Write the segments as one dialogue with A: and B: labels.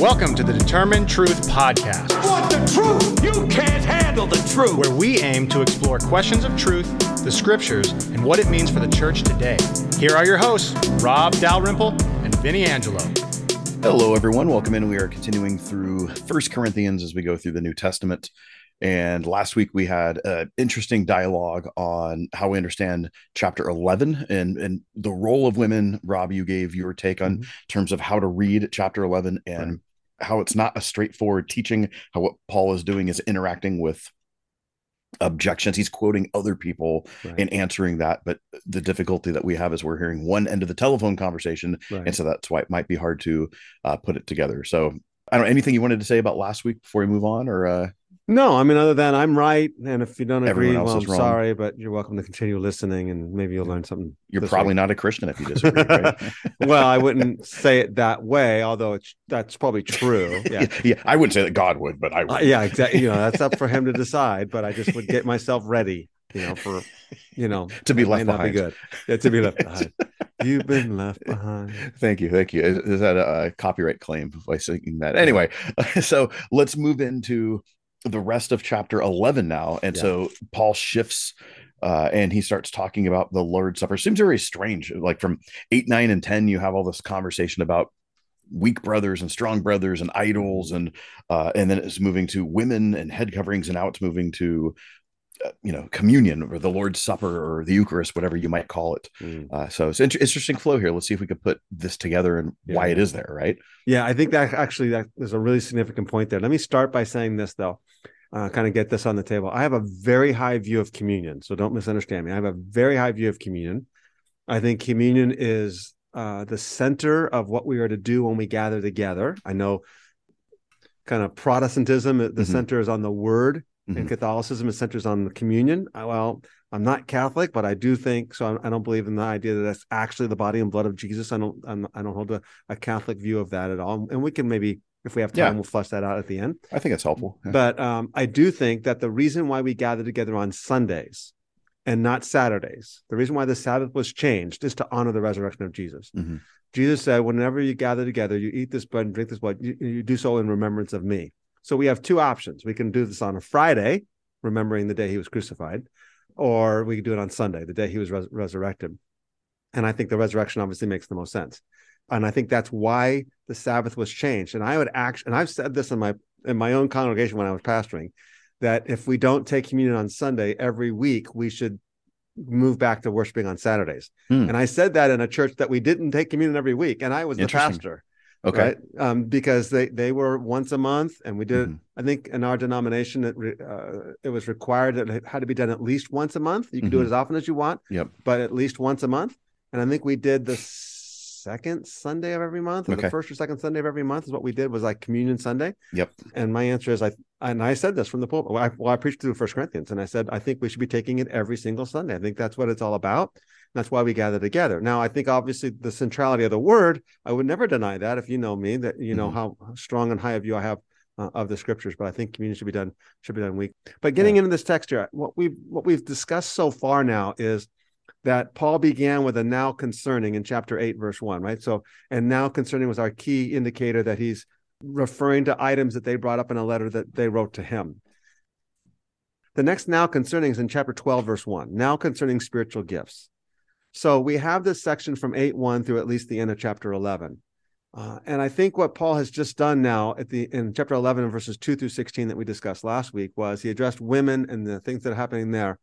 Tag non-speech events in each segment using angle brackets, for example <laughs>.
A: Welcome to the Determine Truth Podcast,
B: Want the truth? You can't handle the truth.
A: where we aim to explore questions of truth, the scriptures, and what it means for the church today. Here are your hosts, Rob Dalrymple and Vinnie Angelo.
C: Hello, everyone. Welcome in. We are continuing through First Corinthians as we go through the New Testament. And last week we had an interesting dialogue on how we understand chapter 11 and, and the role of women. Rob, you gave your take on
D: Mhm.
C: terms of how to read chapter 11 and how it's not a straightforward teaching, how what Paul is doing is interacting with objections. He's quoting other people
D: Right.
C: and answering that. But the difficulty that we have is we're hearing one end of the telephone conversation
D: Right.
C: and so that's why it might be hard to uh, put it together. So I don't know anything you wanted to say about last week before we move on, or uh,
D: No, I mean, other than I'm right, and if you don't
C: Everyone
D: agree, well, I'm
C: wrong.
D: sorry, but you're welcome to continue listening, and maybe you'll learn something.
C: you're probably
D: week.
C: not a Christian if you <laughs> disagree. Right?
D: well, I wouldn't say it that way, although it's that's probably true. <laughs> Yeah.
C: yeah, yeah. I wouldn't say that God would, but I would.
D: Uh, yeah, exactly. You know, that's up for him to <laughs> decide. But I just would get myself ready, you know, for you know
C: To be left
D: not be
C: behind.
D: good. Yeah, to be left behind. You've been left behind.
C: Thank you, thank you. Is, is that a, a copyright claim by saying that? Anyway, so let's move into the rest of chapter 11 now. And
D: Yeah.
C: so Paul shifts uh, and he starts talking about the Lord's Supper. Seems very strange. Like from 8, 9, and 10, you have all this conversation about weak brothers and strong brothers and idols and uh, and then it's moving to women and head coverings and now it's moving to you know communion or the lord's supper or the eucharist whatever you might call it
D: Mm.
C: uh, so it's inter- interesting flow here let's see if we could put this together and why it is there right
D: Yeah, I think that actually that there's a really significant point there. Let me start by saying this though, uh, kind of get this on the table. I have a very high view of communion, so don't misunderstand me. I have a very high view of communion. I think communion is uh, the center of what we are to do when we gather together. I know, kind of Protestantism, the
C: Mhm.
D: center is on the Word, and
C: Mhm.
D: Catholicism, it centers on the communion. Well, I'm not Catholic, but I do think so. I, don't believe in the idea that that's actually the body and blood of Jesus. I don't. I'm, I don't hold a, a Catholic view of that at all. And we can maybe, if we have time,
C: Yeah.
D: we'll flesh that out at the end.
C: i think it's helpful Yeah.
D: But um, I do think that the reason why we gather together on Sundays and not Saturdays, the reason why the Sabbath was changed is to honor the resurrection of Jesus.
C: Mhm.
D: Jesus said, "Whenever you gather together, you eat this bread and drink this blood. You, you do so in remembrance of me." So we have two options. We can do this on a Friday, remembering the day he was crucified, or we can do it on Sunday, the day he was res- resurrected. And I think the resurrection obviously makes the most sense. And I think that's why the Sabbath was changed. And I would actually, and I've said this in my in my own congregation when I was pastoring, that if we don't take communion on Sunday every week, we should move back to worshiping on Saturdays.
C: Hmm.
D: And I said that in a church that we didn't take communion every week, and I was the pastor
C: okay
D: right? Um, because they they were once a month, and we did.
C: Mhm.
D: I think in our denomination, it re- uh, it was required that it had to be done at least once a month. You can do it
C: Mhm.
D: as often as you want,
C: Yep.
D: but at least once a month. And I think we did the second Sunday of every month, or
C: Okay.
D: the first or second Sunday of every month is what we did was like Communion Sunday.
C: Yep.
D: And my answer is I and I said this from the pulpit. Well, I, well, I preached through First Corinthians, and I said I think we should be taking it every single Sunday. I think that's what it's all about. That's why we gather together. Now, I think obviously the centrality of the word, I would never deny that if you know me, that you know
C: Mhm.
D: how strong and high a view I have uh, of the scriptures. But I think communion should be done should be done week. But getting into this text here, what we've what we've discussed so far now is that Paul began with a now concerning in chapter 8, verse 1, right? So, and now concerning was our key indicator that he's referring to items that they brought up in a letter that they wrote to him. The next now concerning is in chapter 12, verse 1, now concerning spiritual gifts. So we have this section from 8 1 through at least the end of chapter 11. Uh, and I think what Paul has just done now at the in chapter 11 verses 2 through 16 that we discussed last week was he addressed women and the things that are happening there.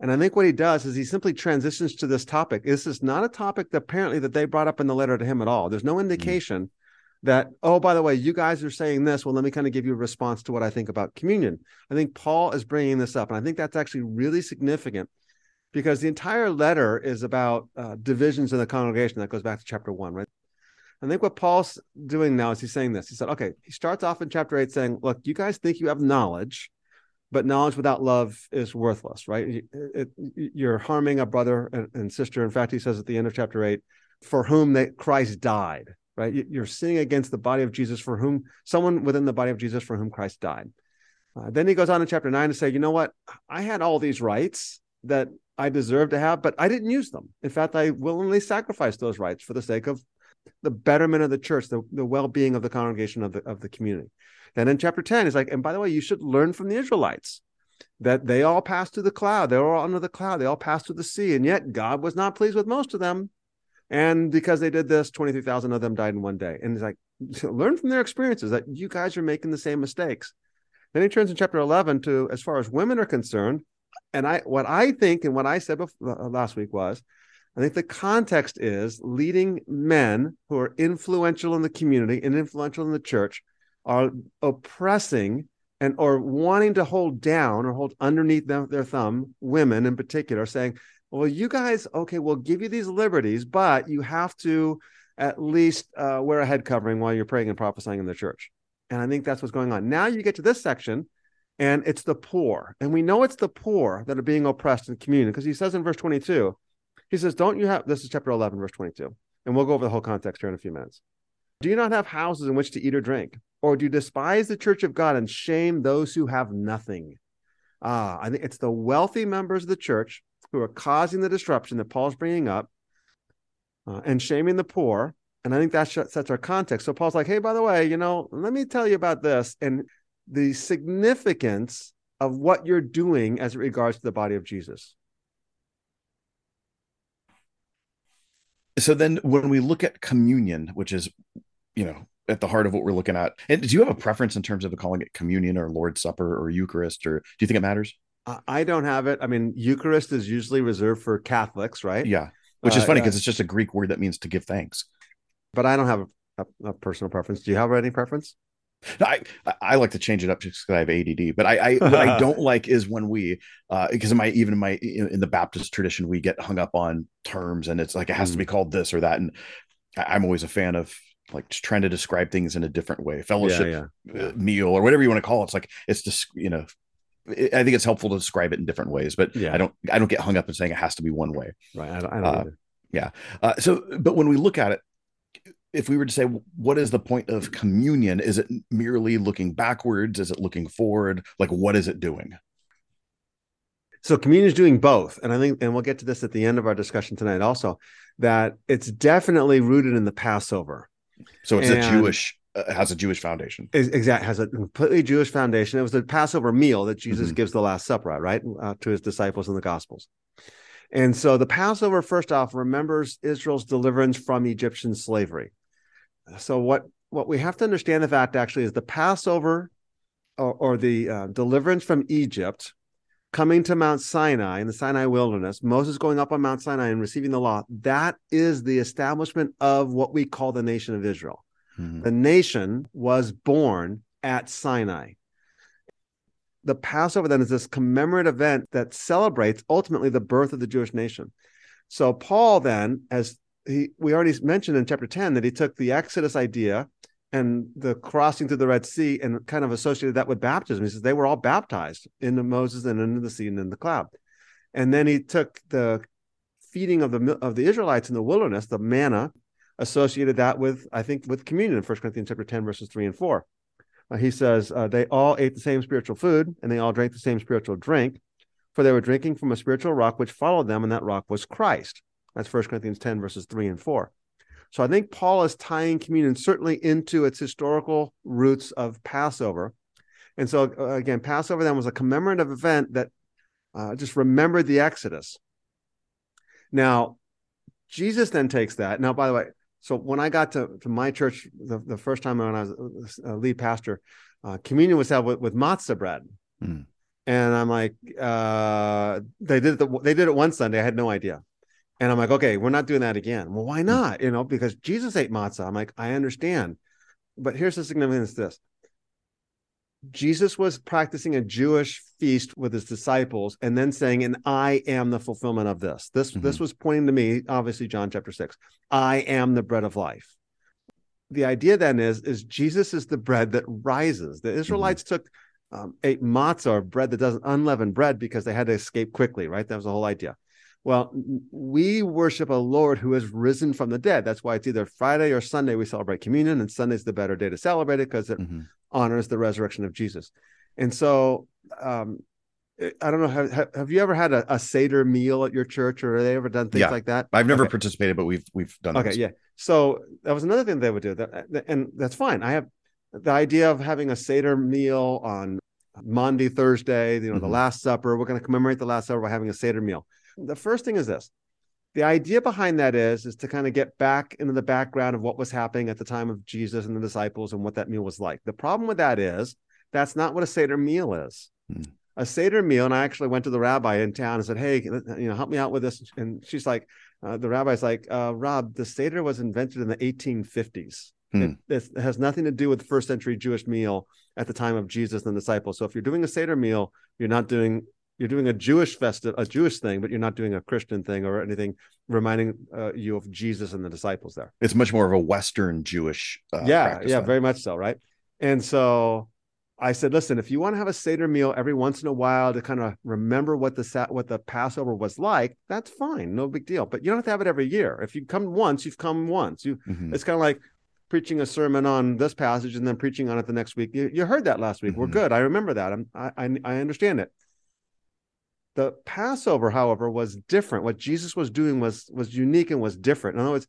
D: And I think what he does is he simply transitions to this topic. This is not a topic that apparently that they brought up in the letter to him at all. There's no indication that, oh, by the way, you guys are saying this. Well, let me kind of give you a response to what I think about communion. I think Paul is bringing this up. And I think that's actually really significant because the entire letter is about uh, divisions in the congregation. That goes back to chapter one, right? I think what Paul's doing now is he's saying this. He said, okay, he starts off in chapter eight saying, look, you guys think you have knowledge, but knowledge without love is worthless, right? You- it- you're harming a brother and, and sister. In fact, he says at the end of chapter eight, for whom they, Christ died, right? You- You're sinning against the body of Jesus, for whom someone within the body of Jesus, for whom Christ died. Uh, then he goes on in chapter nine to say, you know what? I had all these rights that I deserve to have, but I didn't use them. In fact, I willingly sacrificed those rights for the sake of the betterment of the church, the, the well-being of the congregation of the of the community. Then in chapter 10, he's like, and by the way, you should learn from the Israelites that they all passed through the cloud. They were all under the cloud. They all passed through the sea. And yet God was not pleased with most of them. And because they did this, 23,000 of them died in one day. And he's like, <laughs> learn from their experiences that you guys are making the same mistakes. Then he turns in chapter 11 to as far as women are concerned. And I, what I think and what I said before, uh, last week was, I think the context is leading men who are influential in the community and influential in the church are oppressing and or wanting to hold down or hold underneath their, their thumb women in particular saying well you guys okay we'll give you these liberties but you have to at least uh, wear a head covering while you're praying and prophesying in the church. And i think that's what's going on. Now you get to this section and it's the poor and we know it's the poor that are being oppressed in the community because he says in verse 22 he says don't you have this is chapter 11 verse 22 and we'll go over the whole context here in a few minutes do you not have houses in which to eat or drink or do you despise the church of God and shame those who have nothing? Ah, I think it's the wealthy members of the church who are causing the disruption that Paul's bringing up uh, and shaming the poor. And I think that sets our context. So Paul's like, hey, by the way, you know, let me tell you about this and the significance of what you're doing as it regards to the body of Jesus.
C: So then when we look at communion, which is, you know, at the heart of what we're looking at. And do you have a preference in terms of calling it communion or Lord's Supper or Eucharist, or do you think it matters?
D: I don't have it. I mean, Eucharist is usually reserved for Catholics, right?
C: Yeah, which is uh, funny because it's just a Greek word that means to give thanks.
D: But I don't have a, a, a personal preference. Do you have any preference?
C: I I like to change it up just because I have ADD. But I, I what I <laughs> don't like is when we uh, because in my even in my in the Baptist tradition we get hung up on terms and it's like it has mm. to be called this or that and I'm always a fan of like just trying to describe things in a different way fellowship yeah, yeah. Uh, meal or whatever you want to call it it's like it's just you know i think it's helpful to describe it in different ways but yeah. i don't i don't get hung up in saying it has to be one way
D: right i don't, I don't
C: uh, yeah uh, so but when we look at it if we were to say what is the point of communion is it merely looking backwards is it looking forward like what is it doing
D: so communion is doing both and i think and we'll get to this at the end of our discussion tonight also that it's definitely rooted in the passover
C: so it's and a Jewish uh, has a Jewish foundation.
D: Exactly, has a completely Jewish foundation. It was the Passover meal that Jesus mm-hmm. gives the Last Supper at, right, uh, to his disciples in the Gospels. And so the Passover, first off, remembers Israel's deliverance from Egyptian slavery. So what what we have to understand the fact actually is the Passover or, or the uh, deliverance from Egypt coming to Mount Sinai in the Sinai wilderness, Moses going up on Mount Sinai and receiving the law, that is the establishment of what we call the nation of Israel. Mm-hmm. The nation was born at Sinai. The Passover then is this commemorative event that celebrates ultimately the birth of the Jewish nation. So Paul then, as he we already mentioned in chapter 10 that he took the Exodus idea and the crossing through the Red Sea and kind of associated that with baptism. He says they were all baptized into Moses and into the sea and in the cloud. And then he took the feeding of the of the Israelites in the wilderness, the manna, associated that with I think with communion in 1 Corinthians chapter 10 verses 3 and 4. Uh, he says uh, they all ate the same spiritual food and they all drank the same spiritual drink, for they were drinking from a spiritual rock which followed them, and that rock was Christ. That's 1 Corinthians 10 verses 3 and 4. So I think Paul is tying communion certainly into its historical roots of Passover. And so uh, again, Passover then was a commemorative event that uh, just remembered the Exodus. Now, Jesus then takes that. Now, by the way, so when I got to, to my church the, the first time when I was a lead pastor, uh, communion was held with, with matzah bread. Mm. And I'm like, uh, they did it. The, they did it one Sunday. I had no idea. And I'm like, okay, we're not doing that again. Well, why hmm. not? You know, because Jesus ate matzah. I'm like, I understand. But here's the significance of this Jesus was practicing a Jewish feast with his disciples and then saying, and I am the fulfillment of this. This, mm-hmm. this was pointing to me, obviously, John chapter six. I am the bread of life. The idea then is, is Jesus is the bread that rises. The Israelites mm-hmm. took um, ate matzah or bread that doesn't unleavened bread because they had to escape quickly, right? That was the whole idea. Well, we worship a Lord who has risen from the dead. That's why it's either Friday or Sunday we celebrate communion, and Sunday's the better day to celebrate it because it mm-hmm. honors the resurrection of Jesus. And so, um, I don't know. Have, have you ever had a, a Seder meal at your church, or have they ever done things
C: yeah.
D: like that?
C: I've never okay. participated, but we've we've done.
D: Okay, yeah. So that was another thing they would do. That, and that's fine. I have the idea of having a Seder meal on Monday, Thursday, you know, mm-hmm. the Last Supper. We're going to commemorate the Last Supper by having a Seder meal. The first thing is this the idea behind that is is to kind of get back into the background of what was happening at the time of Jesus and the disciples and what that meal was like. The problem with that is that's not what a Seder meal is. Hmm. A Seder meal, and I actually went to the rabbi in town and said, "Hey, you know, help me out with this." And she's like, uh, "The rabbi's like, uh, Rob, the Seder was invented in the 1850s. Hmm. It, it, has nothing to do with the first century Jewish meal at the time of Jesus and the disciples. So if you're doing a Seder meal, you're not doing you're doing a Jewish festive, a Jewish thing, but you're not doing a Christian thing or anything reminding uh, you of Jesus and the disciples there.
C: It's much more of a Western Jewish.
D: Uh, yeah, yeah, then. very much so, right? And so I said, listen, if you want to have a Seder meal every once in a while to kind of remember what the what the Passover was like, that's fine, no big deal. But you don't have to have it every year. If you come once, you've come once. You, mm-hmm. it's kind of like preaching a sermon on this passage and then preaching on it the next week. You, you heard that last week. Mm-hmm. We're good. I remember that. I'm, I, I I understand it. The Passover, however, was different. What Jesus was doing was was unique and was different. In other words,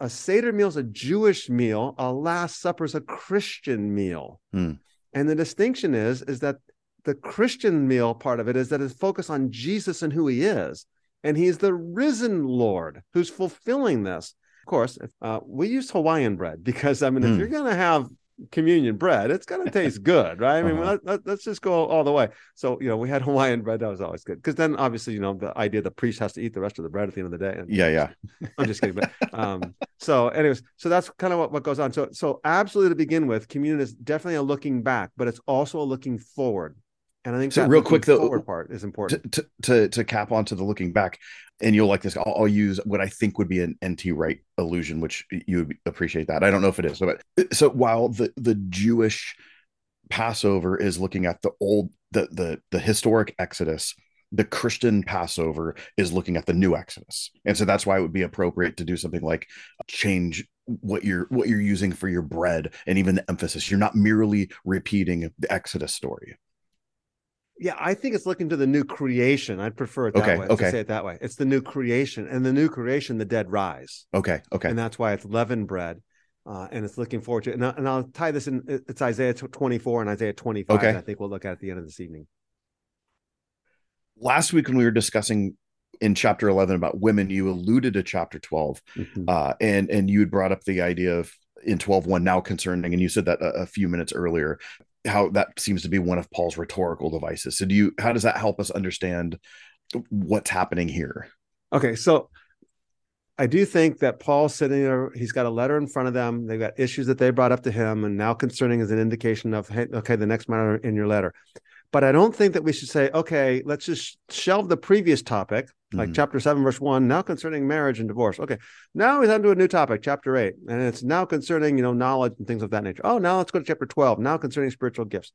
D: a Seder meal is a Jewish meal. A Last Supper is a Christian meal. Hmm. And the distinction is is that the Christian meal part of it is that it's focused on Jesus and who He is, and He's the risen Lord who's fulfilling this. Of course, uh, we use Hawaiian bread because I mean, if hmm. you're going to have communion bread. It's gonna <laughs> taste good, right? I mean, uh-huh. let, us let, just go all the way. So you know, we had <laughs> Hawaiian bread. That was always good because then obviously you know the idea the priest has to eat the rest of the bread at the end of the day.
C: And, yeah, yeah. <laughs>
D: I'm just kidding, but um, so anyways, so that's kind of what, what goes on. So so absolutely to begin with, communion is definitely a looking back, but it's also a looking forward. And I think
C: so. Real quick,
D: the forward part is important
C: to, to, to to cap onto the looking back and you'll like this. I'll, I'll, use what I think would be an NT Wright illusion, which you would appreciate that. I don't know if it is, but uh, so while the the Jewish Passover is looking at the old the the the historic Exodus, the Christian Passover is looking at the new Exodus, and so that's why it would be appropriate to do something like change what you're what you're using for your bread and even the emphasis. You're not merely repeating the Exodus story.
D: Yeah, I think it's looking to the new creation. I'd prefer it that
C: okay,
D: way.
C: Okay.
D: say it that way. It's the new creation, and the new creation, the dead rise.
C: Okay. Okay.
D: And that's why it's leavened bread, uh, and it's looking forward to it. And, I, and I'll tie this in. It's Isaiah 24 and Isaiah 25. Okay. I think we'll look at at the end of this evening.
C: Last week when we were discussing in chapter 11 about women, you alluded to chapter 12, mm-hmm. uh, and and you had brought up the idea of in 12.1 now concerning, and you said that a, a few minutes earlier how that seems to be one of Paul's rhetorical devices. So do you how does that help us understand what's happening here?
D: Okay, so I do think that Paul's sitting there, he's got a letter in front of them. They've got issues that they brought up to him, and now concerning is an indication of, hey, okay, the next matter in your letter. But I don't think that we should say, okay, let's just shelve the previous topic, like mm-hmm. chapter seven, verse one, now concerning marriage and divorce. Okay, now he's on to a new topic, chapter eight, and it's now concerning, you know, knowledge and things of that nature. Oh, now let's go to chapter 12, now concerning spiritual gifts.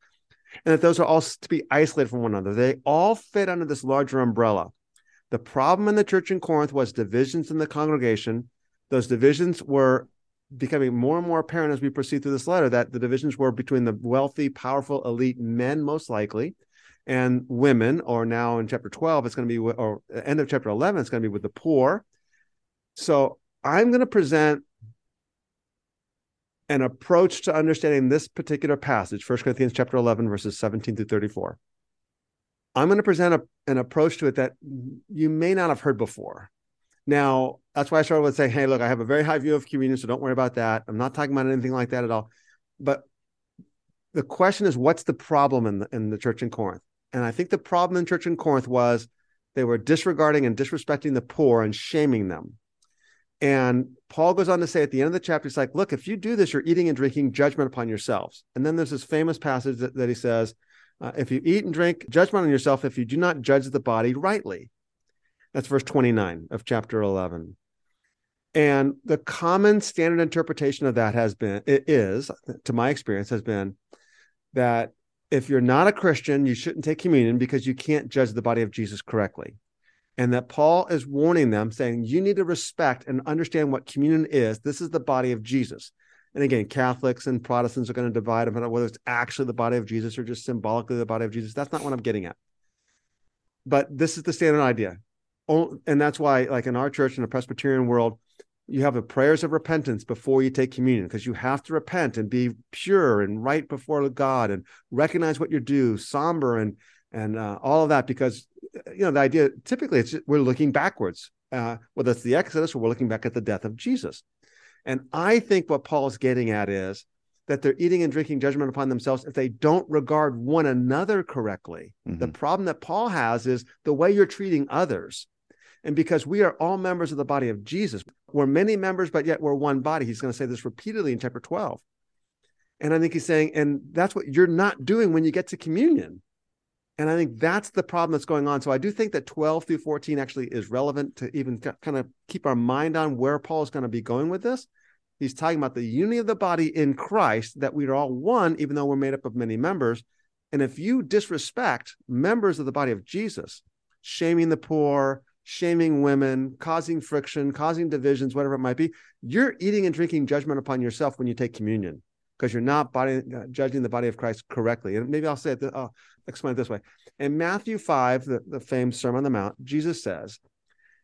D: And that those are all to be isolated from one another. They all fit under this larger umbrella. The problem in the church in Corinth was divisions in the congregation. Those divisions were becoming more and more apparent as we proceed through this letter that the divisions were between the wealthy, powerful, elite men, most likely, and women. Or now in chapter 12, it's going to be, or uh, end of chapter 11, it's going to be with the poor. So I'm going to present an approach to understanding this particular passage, 1 Corinthians chapter 11, verses 17 through 34. I'm going to present a, an approach to it that you may not have heard before. Now, that's why I started with saying, hey, look, I have a very high view of communion, so don't worry about that. I'm not talking about anything like that at all. But the question is, what's the problem in the, in the church in Corinth? And I think the problem in church in Corinth was they were disregarding and disrespecting the poor and shaming them. And Paul goes on to say at the end of the chapter, he's like, look, if you do this, you're eating and drinking judgment upon yourselves. And then there's this famous passage that, that he says, uh, if you eat and drink, judgment on yourself if you do not judge the body rightly. That's verse 29 of chapter 11. And the common standard interpretation of that has been, it is, to my experience, has been that if you're not a Christian, you shouldn't take communion because you can't judge the body of Jesus correctly. And that Paul is warning them, saying, you need to respect and understand what communion is. This is the body of Jesus. And again, Catholics and Protestants are going to divide about whether it's actually the body of Jesus or just symbolically the body of Jesus. That's not what I'm getting at. But this is the standard idea oh, and that's why like in our church in the presbyterian world you have the prayers of repentance before you take communion because you have to repent and be pure and right before God and recognize what you do, somber and and uh, all of that because you know the idea typically it's we're looking backwards, uh, whether it's the Exodus or we're looking back at the death of Jesus, and I think what Paul is getting at is that they're eating and drinking judgment upon themselves if they don't regard one another correctly. Mm-hmm. The problem that Paul has is the way you're treating others. And because we are all members of the body of Jesus, we're many members, but yet we're one body. He's going to say this repeatedly in chapter 12. And I think he's saying, and that's what you're not doing when you get to communion. And I think that's the problem that's going on. So I do think that 12 through 14 actually is relevant to even kind of keep our mind on where Paul is going to be going with this. He's talking about the unity of the body in Christ, that we are all one, even though we're made up of many members. And if you disrespect members of the body of Jesus, shaming the poor, shaming women, causing friction, causing divisions, whatever it might be, you're eating and drinking judgment upon yourself when you take communion because you're not body, uh, judging the body of Christ correctly. And maybe I'll say it, I'll explain it this way. In Matthew 5, the, the famed Sermon on the Mount, Jesus says,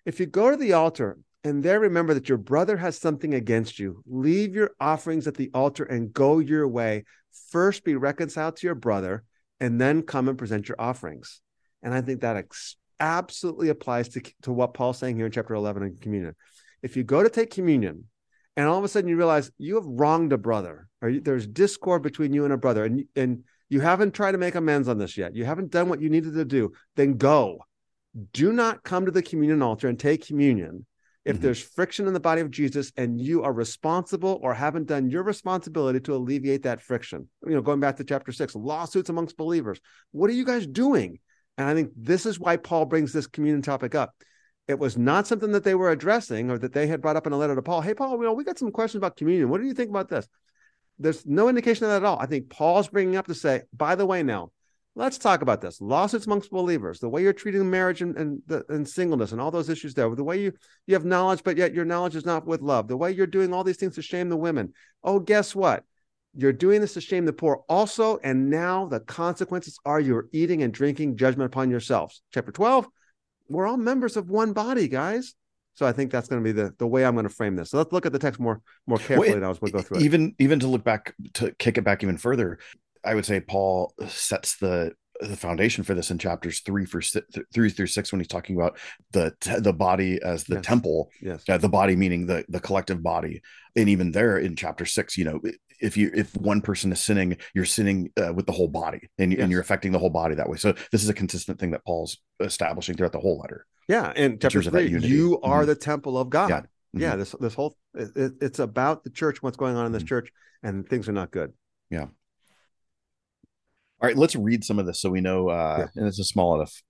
D: If you go to the altar and there remember that your brother has something against you, leave your offerings at the altar and go your way. First be reconciled to your brother and then come and present your offerings. And I think that ex- absolutely applies to, to what Paul's saying here in chapter 11 in communion. If you go to take communion and all of a sudden you realize you have wronged a brother or you, there's discord between you and a brother and, and you haven't tried to make amends on this yet, you haven't done what you needed to do, then go. Do not come to the communion altar and take communion if mm-hmm. there's friction in the body of Jesus and you are responsible or haven't done your responsibility to alleviate that friction. You know, going back to chapter six, lawsuits amongst believers. What are you guys doing? And I think this is why Paul brings this communion topic up. It was not something that they were addressing or that they had brought up in a letter to Paul. Hey, Paul, you know, we got some questions about communion. What do you think about this? There's no indication of that at all. I think Paul's bringing up to say, by the way, now let's talk about this lawsuits amongst believers, the way you're treating marriage and, and, the, and singleness and all those issues there, the way you, you have knowledge, but yet your knowledge is not with love, the way you're doing all these things to shame the women. Oh, guess what? You're doing this to shame the poor also. And now the consequences are you're eating and drinking judgment upon yourselves. Chapter 12, we're all members of one body, guys. So I think that's going to be the, the way I'm going to frame this. So let's look at the text more more carefully well, now as we go through it.
C: Even even to look back to kick it back even further, I would say Paul sets the the foundation for this in chapters three for three through six when he's talking about the the body as the
D: yes.
C: temple
D: yes
C: uh, the body meaning the the collective body and even there in chapter six you know if you if one person is sinning you're sinning uh, with the whole body and, yes. and you're affecting the whole body that way so this is a consistent thing that paul's establishing throughout the whole letter
D: yeah and chapter three you are mm-hmm. the temple of god yeah, mm-hmm. yeah this this whole it, it's about the church what's going on in this mm-hmm. church and things are not good
C: yeah all right, let's read some of this so we know. Uh, yeah. And it's a small enough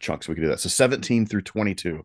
C: chunk so we can do that. So 17 through 22.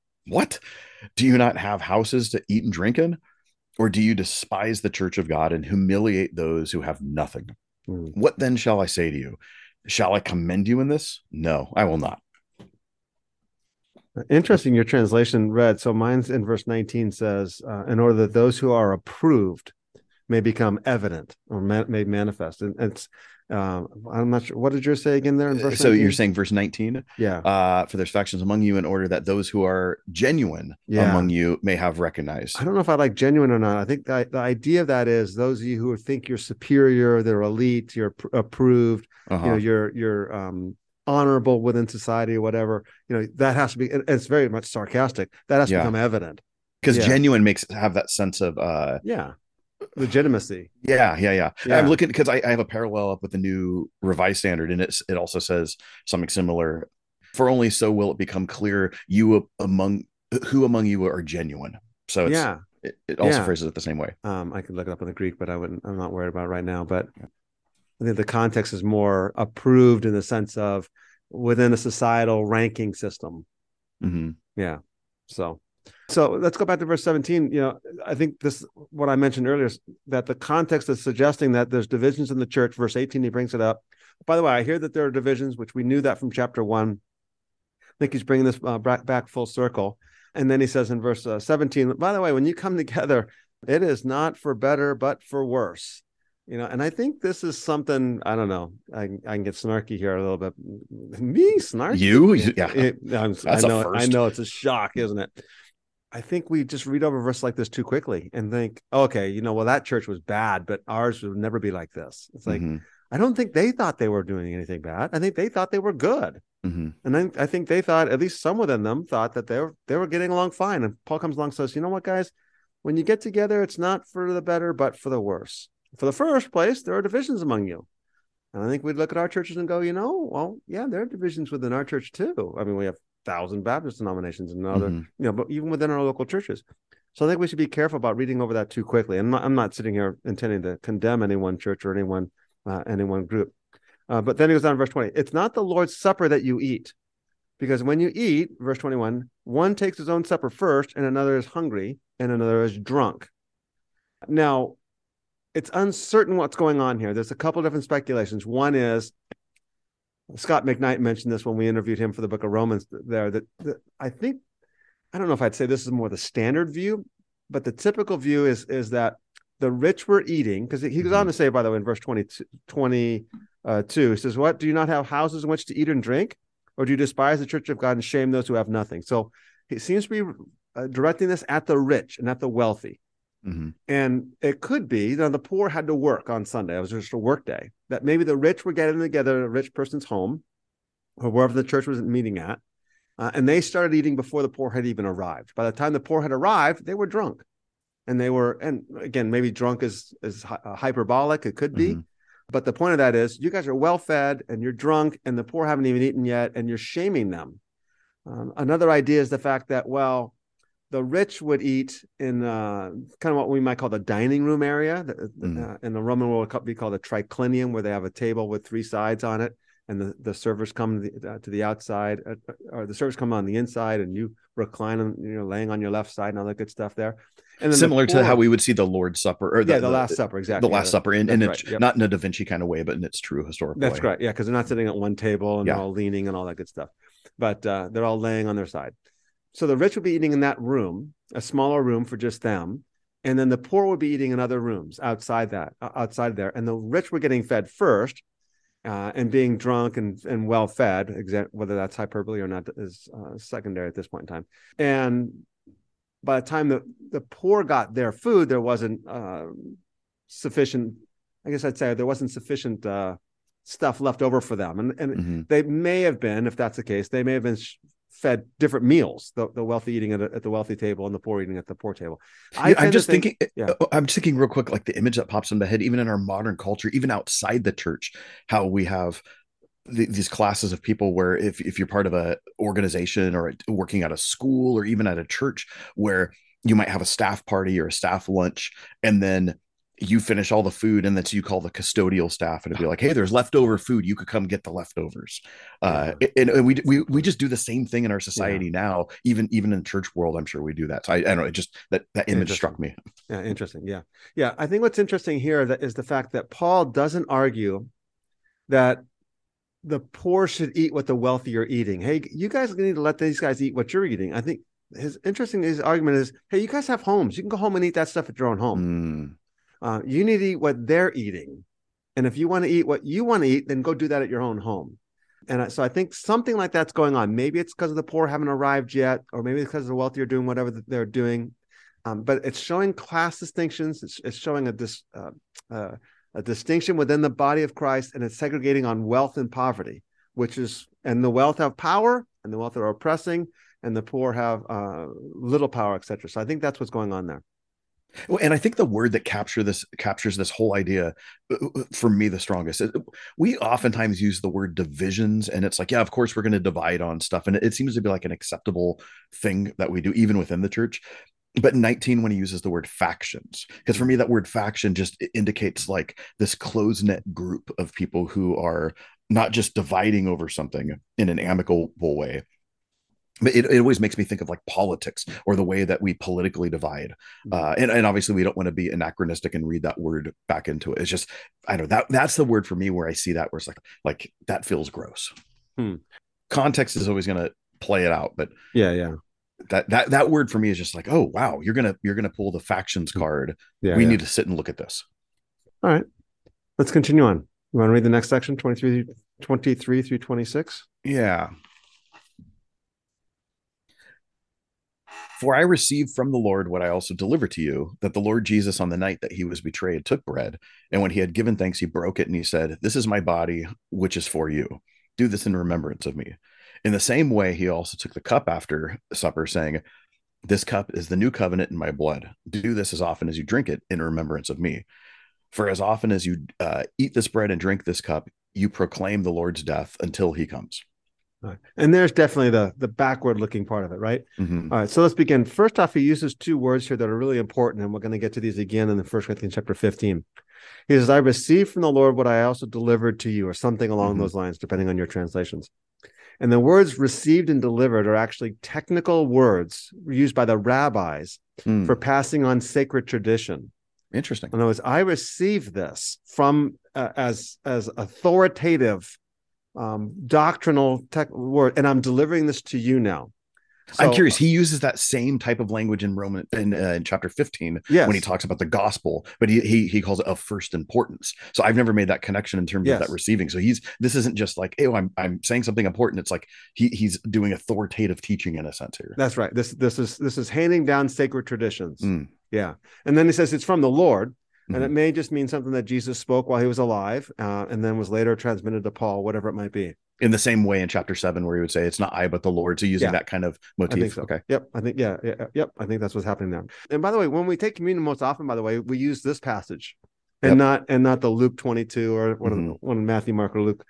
C: What? Do you not have houses to eat and drink in? Or do you despise the church of God and humiliate those who have nothing? Mm. What then shall I say to you? Shall I commend you in this? No, I will not.
D: Interesting, your translation read. So mine's in verse 19 says, uh, in order that those who are approved may become evident or ma- made manifest. And it's um, I'm not sure. What did you say again there in verse?
C: So 19? you're saying verse 19?
D: Yeah.
C: Uh, for there's factions among you in order that those who are genuine yeah. among you may have recognized.
D: I don't know if I like genuine or not. I think the, the idea of that is those of you who think you're superior, they're elite, you're pr- approved, uh-huh. you know, you're you're um, honorable within society or whatever. You know, that has to be. it's very much sarcastic. That has to yeah. become evident
C: because yeah. genuine makes have that sense of uh
D: yeah legitimacy.
C: Yeah, yeah, yeah. yeah. I'm looking because I, I, have a parallel up with the new revised standard, and it's it also says something similar. For only so will it become clear you among who among you are genuine. So
D: yeah,
C: it, it also yeah. phrases it the same way.
D: Um, I could look it up in the Greek, but I wouldn't. I'm not worried about it right now. But I think the context is more approved in the sense of within a societal ranking system.
C: Mm-hmm.
D: Yeah. So So let's go back to verse 17. You know, I think this what I mentioned earlier is that the context is suggesting that there's divisions in the church. Verse 18, he brings it up. By the way, I hear that there are divisions, which we knew that from chapter one. I think he's bringing this uh, back, back full circle. And then he says in verse uh, 17, by the way, when you come together, it is not for better, but for worse. You know, and I think this is something I don't know. I, I can get snarky here a little bit. Me snarky?
C: You? Yeah.
D: It, i know. I know it's a shock, isn't it? I think we just read over a verse like this too quickly and think, okay, you know, well, that church was bad, but ours would never be like this. It's like, mm-hmm. I don't think they thought they were doing anything bad. I think they thought they were good. Mm-hmm. And then I think they thought, at least some within them thought that they were they were getting along fine. And Paul comes along and says, you know what, guys, when you get together, it's not for the better, but for the worse. For the first place, there are divisions among you. And I think we'd look at our churches and go, you know, well, yeah, there are divisions within our church too. I mean, we have thousand Baptist denominations and other, mm-hmm. you know, but even within our local churches. So I think we should be careful about reading over that too quickly. And I'm not, I'm not sitting here intending to condemn any one church or any one uh, any one group. Uh, but then he goes down to verse 20. It's not the Lord's supper that you eat, because when you eat, verse 21, one takes his own supper first, and another is hungry, and another is drunk. Now, it's uncertain what's going on here. There's a couple different speculations. One is Scot McKnight mentioned this when we interviewed him for the book of Romans there that, that I think I don't know if I'd say this is more the standard view, but the typical view is is that the rich were eating because he goes on mm-hmm. to say by the way in verse 22, 22 he says what? Do you not have houses in which to eat and drink? Or do you despise the church of God and shame those who have nothing? So he seems to be uh, directing this at the rich and at the wealthy Mm-hmm. And it could be that the poor had to work on Sunday. It was just a work day. That maybe the rich were getting together at a rich person's home or wherever the church was meeting at. Uh, and they started eating before the poor had even arrived. By the time the poor had arrived, they were drunk. And they were, and again, maybe drunk is, is uh, hyperbolic. It could be. Mm-hmm. But the point of that is, you guys are well fed and you're drunk, and the poor haven't even eaten yet, and you're shaming them. Um, another idea is the fact that, well, the rich would eat in uh, kind of what we might call the dining room area. Mm. Uh, in the Roman world, would be called a triclinium, where they have a table with three sides on it, and the, the servers come to the, uh, to the outside, uh, uh, or the servers come on the inside, and you recline, on, you know, laying on your left side, and all that good stuff there.
C: And similar the to how we would see the Lord's Supper, or
D: the, yeah, the, the Last Supper, exactly.
C: The Last yeah, Supper, in, in right, yep. not in a Da Vinci kind of way, but in its true historical.
D: That's
C: way.
D: right, yeah, because they're not sitting at one table and yeah. they're all leaning and all that good stuff, but uh, they're all laying on their side. So the rich would be eating in that room, a smaller room for just them. And then the poor would be eating in other rooms outside that, outside there. And the rich were getting fed first uh, and being drunk and, and well fed, whether that's hyperbole or not is uh, secondary at this point in time. And by the time the, the poor got their food, there wasn't uh, sufficient, I guess I'd say there wasn't sufficient uh, stuff left over for them. And, and mm-hmm. they may have been, if that's the case, they may have been fed different meals the, the wealthy eating at, a, at the wealthy table and the poor eating at the poor table
C: I, am just think, thinking yeah. Uh, i'm just thinking real quick like the image that pops in the head even in our modern culture even outside the church how we have the, these classes of people where if, if you're part of a organization or working at a school or even at a church where you might have a staff party or a staff lunch and then you finish all the food and then you call the custodial staff and it'd be like hey there's leftover food. You could come get the leftovers. Uh, and, and, we, we we just do the same thing in our society yeah. now even even in the church world i'm sure we do that. So i, I don't know it just that that image struck me.
D: Yeah interesting. Yeah. Yeah i think what's interesting here that is the fact that paul doesn't argue that the poor should eat what the wealthy are eating. Hey you guys need to let these guys eat what you're eating. I think his interesting his argument is hey you guys have homes. You can go home and eat that stuff at your own home. Mm uh, you need to eat what they're eating. And if you want to eat what you want to eat, then go do that at your own home. And so I think something like that's going on. Maybe it's because the poor haven't arrived yet, or maybe because the wealthy are doing whatever they're doing. Um, but it's showing class distinctions. It's, it's showing a, dis, uh, uh, a distinction within the body of Christ, and it's segregating on wealth and poverty, which is, and the wealth have power, and the wealth are oppressing, and the poor have uh, little power, etc. So I think that's what's going on there.
C: And I think the word that capture this captures this whole idea uh, uh, for me the strongest. We oftentimes use the word divisions, and it's like, yeah, of course we're going to divide on stuff, and it seems to be like an acceptable thing that we do even within the church. But 19, when he uses the word factions, because for me that word faction just indicates like this close knit group of people who are not just dividing over something in an amicable way, but it, it always makes me think of like politics or the way that we politically divide
D: Mm-hmm.
C: uh, and, and obviously we don't want to be anachronistic and read that word back into it it's just i don't know that that's the word for me where i see that where it's like like that feels gross
D: Hmm.
C: context is always going to play it out but
D: Yeah, yeah,
C: that that that word for me is just like oh wow you're gonna you're gonna pull the factions card
D: yeah.
C: we
D: yeah.
C: need to sit and look at this
D: All right. Let's continue on. You want to read the next section, 23, 23 through 26?
C: Yeah. For I received from the Lord what I also delivered to you that the Lord Jesus, on the night that he was betrayed, took bread. And when he had given thanks, he broke it and he said, This is my body, which is for you. Do this in remembrance of me. In the same way, he also took the cup after supper, saying, This cup is the new covenant in my blood. Do this as often as you drink it in remembrance of me. For as often as you uh, eat this bread and drink this cup, you proclaim the Lord's death until he comes.
D: All right. And there's definitely the the backward looking part of it, right?
C: Mhm.
D: All right, so let's begin. First off, he uses two words here that are really important, and we're going to get to these again in the First Corinthians chapter 15. He says, I received from the Lord what I also delivered to you, or something along
C: Mhm.
D: those lines, depending on your translations. And the words received and delivered are actually technical words used by the rabbis
C: Mm,
D: for passing on sacred tradition.
C: interesting.
D: In other words, I received this from uh, as as authoritative um, doctrinal tech word, and I'm delivering this to you now.
C: I'm curious. He uses that same type of language in Roman in, uh, in chapter 15
D: Yes.
C: when he talks about the gospel, but he, he he calls it of first importance. So I've never made that connection in terms
D: Yes.
C: of that receiving. So he's this isn't just like, oh, I'm I'm saying something important. It's like he he's doing authoritative teaching in a sense here.
D: That's right. This this is this is handing down sacred traditions.
C: Mm,
D: Yeah, and then he says it's from the Lord, and
C: mhm.
D: it may just mean something that Jesus spoke while he was alive, uh, and then was later transmitted to Paul, whatever it might be.
C: in the same way in chapter seven where he would say it's not I but the Lord. So using
D: Yeah.
C: that kind of motif.
D: so.
C: Okay.
D: Yep. I think yeah, yeah. Yep. I think that's what's happening there. And by the way, when we take communion, most often, by the way, we use this passage, and
C: Yep.
D: not and not the Luke twenty two or one of
C: Mhm.
D: the, one of Matthew, Mark, or Luke.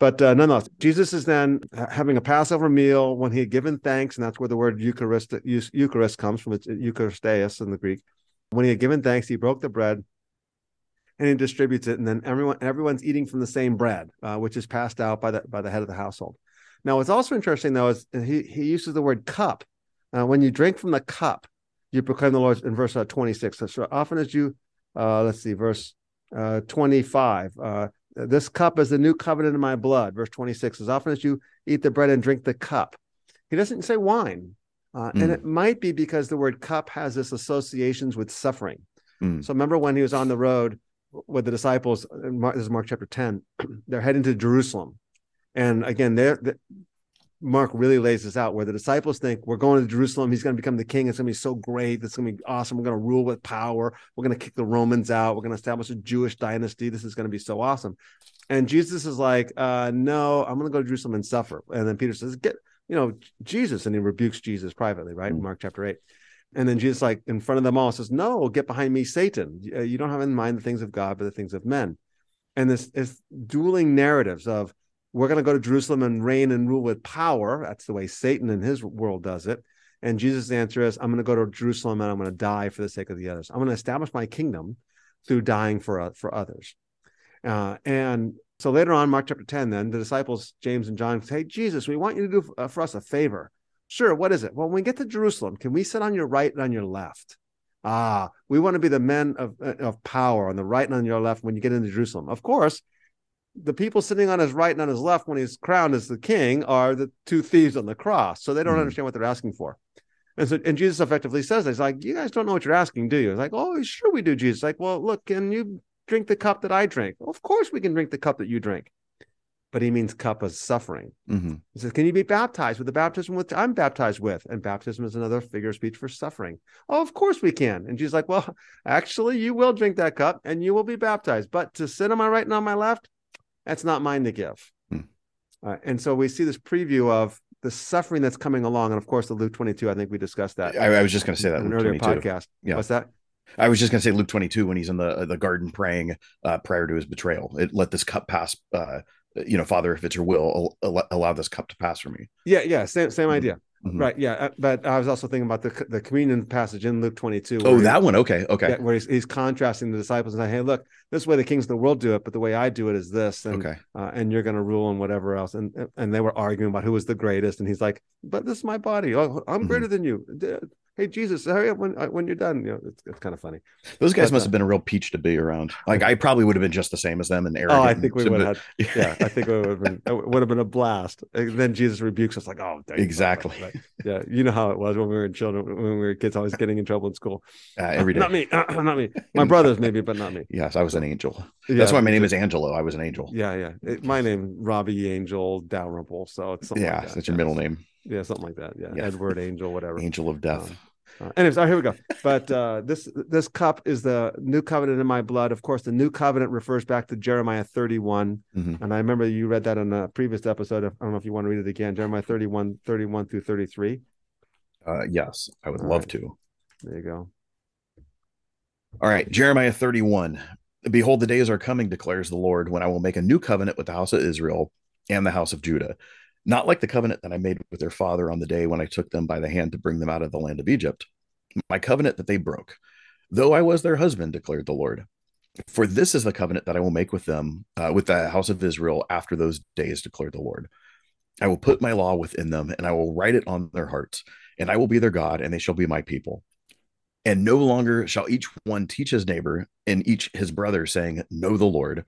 D: But uh, nonetheless, Jesus is then having a Passover meal when he had given thanks, and that's where the word Eucharist Eucharist comes from. It's Eucharisteus in the Greek. When he had given thanks, he broke the bread and he distributes it, and then everyone everyone's eating from the same bread, uh, which is passed out by the by the head of the household. Now, what's also interesting though is he he uses the word cup. Uh, when you drink from the cup, you proclaim the Lord in verse uh, twenty six. So, so often as you, uh, let's see, verse uh, twenty five. Uh, this cup is the new covenant in my blood. Verse twenty six. As often as you eat the bread and drink the cup, he doesn't say wine, uh, and
C: Mm.
D: it might be because the word cup has this associations with suffering.
C: Mm.
D: So remember when he was on the road with the disciples, Mark, this is Mark chapter 10, <clears throat> they're heading to Jerusalem. And again, the, Mark really lays this out where the disciples think we're going to Jerusalem. He's going to become the king. It's going to be so great. It's going to be awesome. We're going to rule with power. We're going to kick the Romans out. We're going to establish a Jewish dynasty. This is going to be so awesome. And Jesus is like, uh, no, I'm going to go to Jerusalem and suffer. And then Peter says, get, you know, Jesus. And he rebukes Jesus privately, right? In
C: Mm.
D: Mark chapter 8. And then Jesus, like in front of them all, says, No, get behind me, Satan. Uh, You don't have in mind the things of God, but the things of men. And this is dueling narratives of we're going to go to Jerusalem and reign and rule with power. That's the way Satan and his world does it. And Jesus' answer is, I'm going to go to Jerusalem and I'm going to die for the sake of the others. I'm going to establish my kingdom through dying for uh, for others. Uh, and so later on, Mark chapter 10, then the disciples, James and John, say, Hey, Jesus, we want you to do uh, for us a favor. Sure, what is it? Well, when we get to Jerusalem, can we sit on your right and on your left? Ah, we want to be the men of, uh, of power on the right and on your left when you get into Jerusalem. Of course, the people sitting on his right and on his left when he's crowned as the king are the two thieves on the cross. So they don't
C: Mhm.
D: understand what they're asking for. And so, and Jesus effectively says, "He's like, you guys don't know what you're asking, do you?" It's like, "Oh, sure we do." Jesus, like, "Well, look, can you drink the cup that I drink?" Well, of course we can drink the cup that you drink. But he means cup of suffering.
C: Mhm.
D: He says, Can you be baptized with the baptism which I'm baptized with? And baptism is another figure of speech for suffering. Oh, of course we can. And she's like, Well, <laughs> actually, you will drink that cup and you will be baptized. But to sit on my right and on my left, that's not mine to give.
C: Hmm.
D: Uh, and so we see this preview of the suffering that's coming along. And of course, the Luke 22, I think we discussed that
C: I, I was just going to say that
D: in an
C: Luke
D: earlier
C: 22.
D: podcast.
C: Yeah.
D: What's that?
C: I was just going to say Luke 22 when he's in the the garden praying uh, prior to his betrayal. It, let this cup pass. Uh, you know, Father, if it's your will, al- al- allow this cup to pass for me.
D: Yeah, yeah, same same
C: Mhm.
D: idea.
C: Mhm.
D: Right. Yeah. uh, But I was also thinking about the the communion passage in Luke 22.
C: Oh, that one. Okay. Okay.
D: yeah, where he's, he's contrasting the disciples and saying, "Hey, look, this way the kings of the world do it, but the way I do it is this, and
C: Okay.
D: uh, and you're going to rule and whatever else." And and they were arguing about who was the greatest, and he's like, "But this is my body. Oh, I'm
C: Mhm.
D: greater than you. Hey, Jesus, hurry up when uh, when you're done." You know, it's, it's kind of funny.
C: Those guys
D: But,
C: must
D: uh,
C: have been a real peach to be around. Like I probably would have been just the same as them and arrogant.
D: Oh.
C: I
D: think we would have. Had, yeah, I think it would have been it would have been a blast. And then Jesus rebukes us like, "Oh.
C: Exactly.
D: Yeah, you know how it was when we were children, when we were kids, always getting in trouble in school.
C: uh, every day.
D: Not me, not me. My brothers maybe, but not me.
C: Yes, I was an angel.
D: Yeah,
C: That's why my name is Angelo. I was an angel.
D: Yeah, yeah. It- my name Robbie Angel Dalrymple, so it's
C: yeah,
D: like that.
C: that's your
D: yeah.
C: middle name,
D: Yeah, something like that. Yeah,
C: Yeah.
D: Edward Angel, whatever.
C: Angel of Death.
D: Um, Uh, anyways, all right, here we go. But uh, this this cup is the new covenant in my blood. Of course, the new covenant refers back to Jeremiah 31.
C: Mhm.
D: And I remember you read that in a previous episode. I don't know if you want to read it again. Jeremiah 31, 31 through 33.
C: Uh, yes, I would
D: All
C: love
D: right.
C: to.
D: There you go.
C: All right, Jeremiah 31. Behold, the days are coming, declares the Lord, when I will make a new covenant with the house of Israel and the house of Judah. Not like the covenant that I made with their father on the day when I took them by the hand to bring them out of the land of Egypt, my covenant that they broke, though I was their husband, declared the Lord. For this is the covenant that I will make with them, uh, with the house of Israel after those days, declared the Lord. I will put my law within them, and I will write it on their hearts, and I will be their God, and they shall be my people. And no longer shall each one teach his neighbor and each his brother, saying, Know the Lord.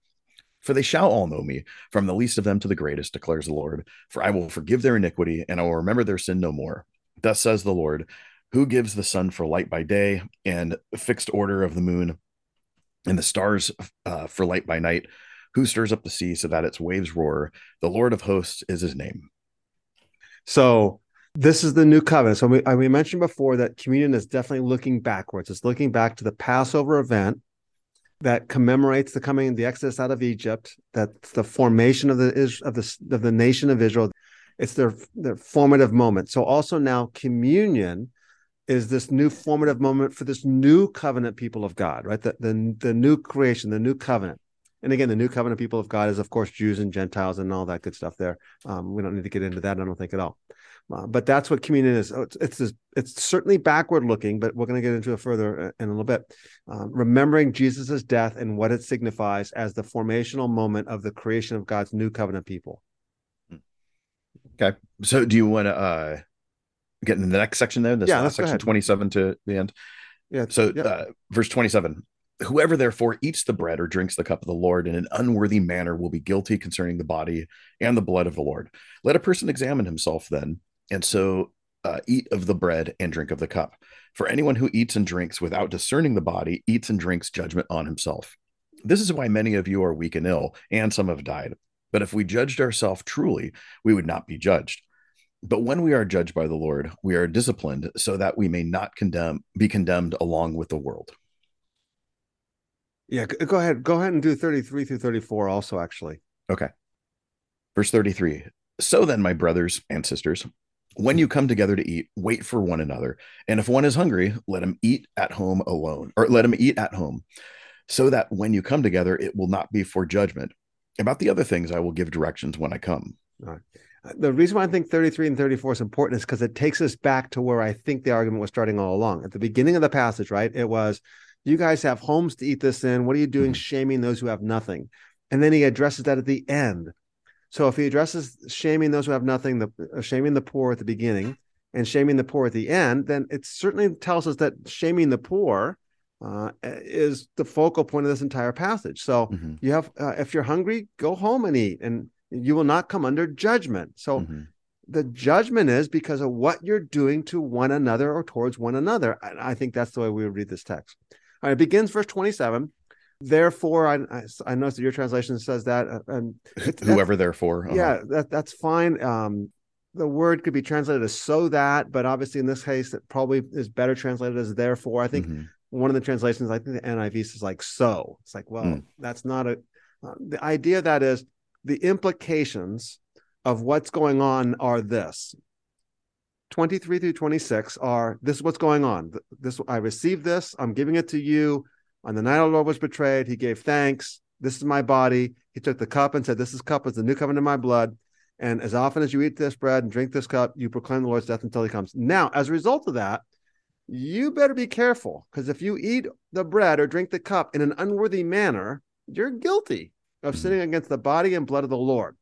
C: For they shall all know me, from the least of them to the greatest, declares the Lord. For I will forgive their iniquity, and I will remember their sin no more. Thus says the Lord, who gives the sun for light by day, and fixed order of the moon, and the stars uh, for light by night, who stirs up the sea so that its waves roar. The Lord of hosts is his name.
D: So this is the new covenant. So we, we mentioned before that communion is definitely looking backwards. It's looking back to the Passover event that commemorates the coming the Exodus out of Egypt. That's the formation of the of the of the nation of Israel. It's their their formative moment. So also now communion is this new formative moment for this new covenant people of God, right? The the, the new creation, the new covenant. And again, the new covenant people of God is, of course, Jews and Gentiles and all that good stuff there. Um, we don't need to get into that, I don't think at all. Uh, but that's what communion is. Oh, It's it's, this- it's certainly backward looking, but we're going to get into it further uh, in a little bit. Um, remembering Jesus's death and what it signifies as the formational moment of the creation of God's new covenant people.
C: Okay, so do you want to uh, get in the next section there? This
D: Yeah,
C: last section 27 to the end.
D: Yeah.
C: So,
D: yeah.
C: uh, verse 27 Whoever therefore eats the bread or drinks the cup of the Lord in an unworthy manner will be guilty concerning the body and the blood of the Lord. Let a person examine himself then, and so uh, eat of the bread and drink of the cup. For anyone who eats and drinks without discerning the body eats and drinks judgment on himself. This is why many of you are weak and ill, and some have died. But if we judged ourselves truly, we would not be judged. But when we are judged by the Lord, we are disciplined so that we may not condemn be condemned along with the world.
D: yeah. Go ahead. Go ahead and do 33 through 34 also, actually.
C: Okay. Verse 33. So then, my brothers and sisters, when you come together to eat, wait for one another. And if one is hungry, let him eat at home alone, or let him eat at home, so that when you come together, it will not be for judgment. About the other things, I will give directions when I come.
D: Uh, The reason why I think 33 and 34 is important is because it takes us back to where I think the argument was starting all along. At the beginning of the passage, right? It was, you guys have homes to eat this in. What are you doing
C: Mhm.
D: shaming those who have nothing? And then he addresses that at the end. So if he addresses shaming those who have nothing, the uh, shaming the poor at the beginning and shaming the poor at the end, then it certainly tells us that shaming the poor uh, is the focal point of this entire passage. So
C: Mhm,
D: you have, uh, if you're hungry, go home and eat, and you will not come under judgment. So
C: mhm.
D: the judgment is because of what you're doing to one another or towards one another. I think that's the way we would read this text. All right, it begins verse 27. Therefore, I, I, I noticed that your translation says that, uh, and <laughs>
C: Whoever, therefore. uh-huh.
D: yeah, that that's fine. Um, the word could be translated as so that, but obviously in this case, it probably is better translated as therefore. I think
C: Mhm,
D: one of the translations, I think the NIV says like so. It's like, well,
C: Mm.
D: that's not a. Uh, the idea that is the implications of what's going on are this. 23 through 26 are this is what's going on. This I received this, I'm giving it to you. On the night our Lord was betrayed, he gave thanks. This is my body. He took the cup and said, This is cup is the new covenant in my blood. And as often as you eat this bread and drink this cup, you proclaim the Lord's death until he comes. Now, as a result of that, you better be careful because if you eat the bread or drink the cup in an unworthy manner, you're guilty of
C: Mhm.
D: sinning against the body and blood of the Lord.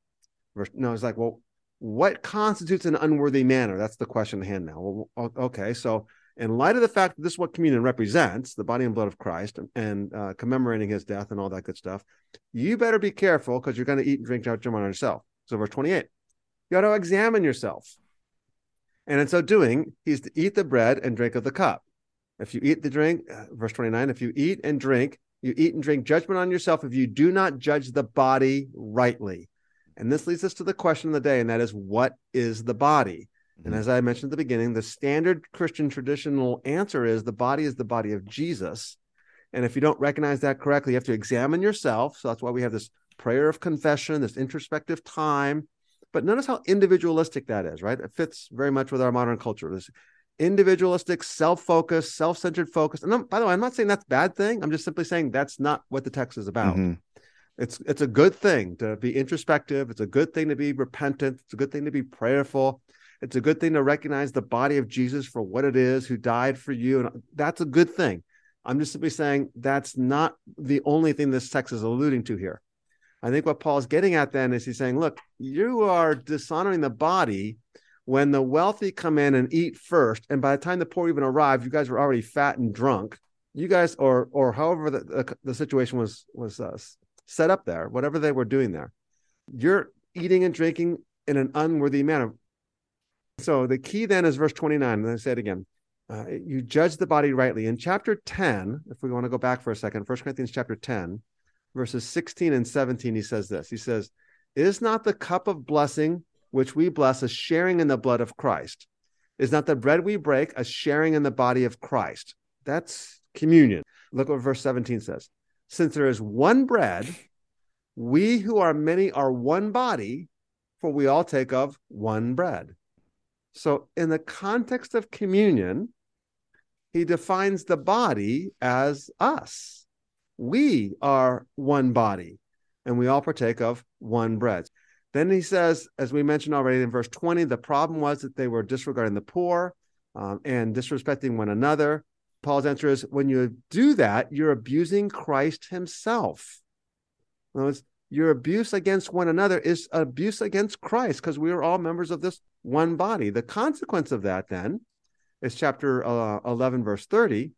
D: No, it's like, well, what constitutes an unworthy manner? That's the question at hand now. Well, okay, so in light of the fact that this is what communion represents, the body and blood of Christ, and, and uh, commemorating his death and all that good stuff, you better be careful because you're going to eat and drink judgment on yourself. So, verse 28, you got to examine yourself. And in so doing, he's to eat the bread and drink of the cup. If you eat the drink, uh, verse 29, if you eat and drink, you eat and drink judgment on yourself if you do not judge the body rightly. And this leads us to the question of the day, and that is what is the body? And
C: Mhm.
D: as I mentioned at the beginning, the standard Christian traditional answer is the body is the body of Jesus. And if you don't recognize that correctly, you have to examine yourself. So that's why we have this prayer of confession, this introspective time. But notice how individualistic that is, right? It fits very much with our modern culture. This individualistic, self-focused, self-centered focus. And I'm, by the way, I'm not saying that's a bad thing. I'm just simply saying that's not what the text is about.
C: Mhm.
D: It's it's a good thing to be introspective. It's a good thing to be repentant. It's a good thing to be prayerful. It's a good thing to recognize the body of Jesus for what it is, who died for you, and that's a good thing. I'm just simply saying that's not the only thing this text is alluding to here. I think what Paul's getting at then is he's saying, look, you are dishonoring the body when the wealthy come in and eat first, and by the time the poor even arrive, you guys were already fat and drunk. You guys, or or however the the, the situation was was uh, set up there, whatever they were doing there, you're eating and drinking in an unworthy manner. So the key then is verse 29. And I say it again. Uh, you judge the body rightly. In chapter 10, if we want to go back for a second, 1 Corinthians chapter 10, verses 16 and 17, he says this. He says, Is not the cup of blessing which we bless a sharing in the blood of Christ? Is not the bread we break a sharing in the body of Christ? That's communion. Look what verse 17 says. Since there is one bread, we who are many are one body, for we all take of one bread. So, in the context of communion, he defines the body as us. We are one body, and we all partake of one bread. Then he says, as we mentioned already in verse 20, the problem was that they were disregarding the poor um, and disrespecting one another. Paul's answer is when you do that, you're abusing Christ himself. In other words, your abuse against one another is abuse against Christ because we are all members of this one body. The consequence of that then is chapter uh, 11, verse 30.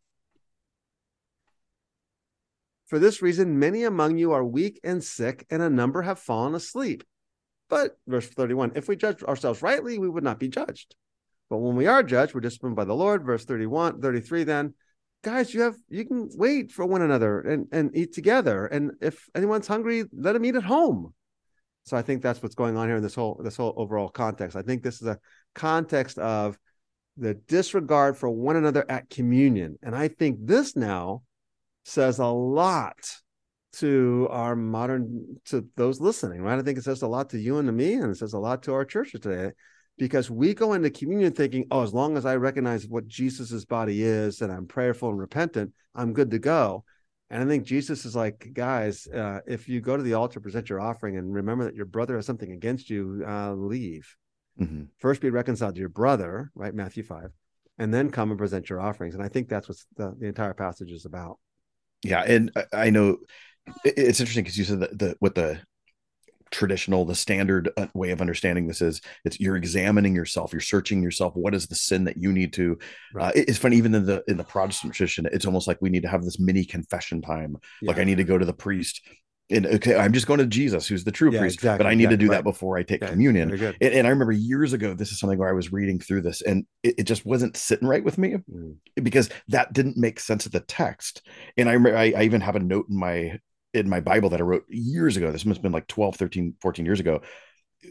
D: For this reason, many among you are weak and sick, and a number have fallen asleep. But, verse 31, if we judge ourselves rightly, we would not be judged. But when we are judged, we're disciplined by the Lord. Verse 31, 33, then, guys, you have you can wait for one another and, and eat together. And if anyone's hungry, let them eat at home. So I think that's what's going on here in this whole this whole overall context. I think this is a context of the disregard for one another at communion. And I think this now says a lot to our modern to those listening, right? I think it says a lot to you and to me, and it says a lot to our churches today because we go into communion thinking, oh, as long as I recognize what Jesus's body is and I'm prayerful and repentant, I'm good to go. And I think Jesus is like, guys, uh, if you go to the altar, present your offering, and remember that your brother has something against you, uh, leave.
C: Mhm.
D: First be reconciled to your brother, right? Matthew 5, and then come and present your offerings. And I think that's what the, the entire passage is about.
C: Yeah, and I- I know it's interesting because you said that the what the traditional, the standard uh, way of understanding this is it's you're examining yourself, you're searching yourself. What is the sin that you need to? Uh,
D: Right.
C: it- it's funny, even in the in the Protestant tradition, it's almost like we need to have this mini confession time. Like I need to go to the priest, and okay, I'm just going to Jesus, who's the true
D: Yeah,
C: priest,
D: exactly,
C: but I need to
D: exactly,
C: do that before I take
D: Okay,
C: communion. And, and I remember years ago, this is something where I was reading through this, and it, it just wasn't sitting right with me
D: Mm.
C: because that didn't make sense of the text. And I remember I, I even have a note in my in my Bible that I wrote years ago. This must have been like 12, 13, 14 years ago,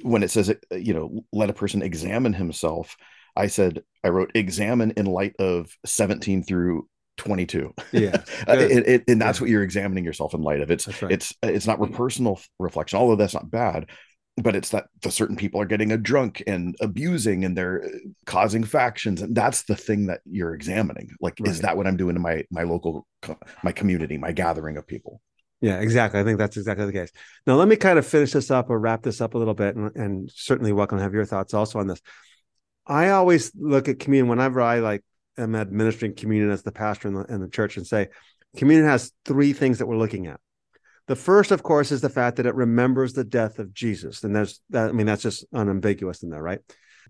C: when it says, uh, you know, let a person examine himself. I said, I wrote examine in light of 17 through 22.
D: Yeah, <laughs>
C: Uh, it- it- and that's
D: Yeah.
C: what you're examining yourself in light of. It's
D: right.
C: it's it's not personal reflection, although that's not bad. But it's that the certain people are getting a drunk and abusing and they're uh, causing factions, and that's the thing that you're examining. Like, is that what I'm doing in my my local my community, my gathering of people?
D: Yeah, exactly. I think that's exactly the case. Now, let me kind of finish this up or wrap this up a little bit, and, and certainly welcome to have your thoughts also on this. I always look at communion whenever I like am administering communion as the pastor in the, in the church and say, communion has three things that we're looking at. The first, of course, is the fact that it remembers the death of Jesus, and there's that. I mean, that's just unambiguous in there, right?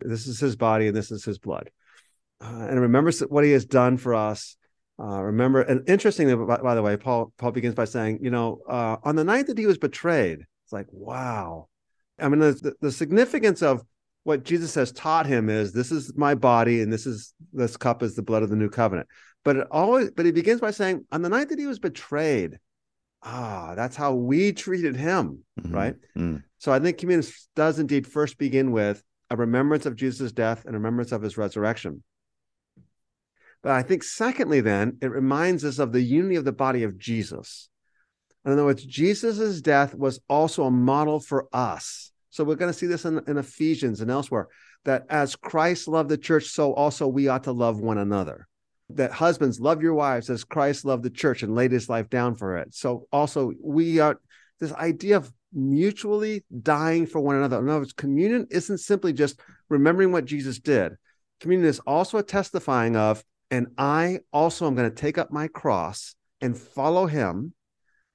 D: This is his body, and this is his blood, uh, and remembers what he has done for us. Uh, remember, and interestingly, by, by, the way, Paul Paul begins by saying, you know, uh, on the night that he was betrayed, it's like, wow. I mean, the, the significance of what Jesus has taught him is this is my body and this is this cup is the blood of the new covenant. But it always but he begins by saying on the night that he was betrayed, ah, that's how we treated him, mm-hmm. right? Mm. So I think communion does indeed first begin with a remembrance of Jesus' death and remembrance of his resurrection. But I think secondly, then it reminds us of the unity of the body of Jesus. In other words, Jesus' death was also a model for us. So we're going to see this in, in Ephesians and elsewhere that as Christ loved the church, so also we ought to love one another. That husbands love your wives as Christ loved the church and laid his life down for it. So also we are this idea of mutually dying for one another. In other words, communion isn't simply just remembering what Jesus did. Communion is also a testifying of, and I also am going to take up my cross and follow him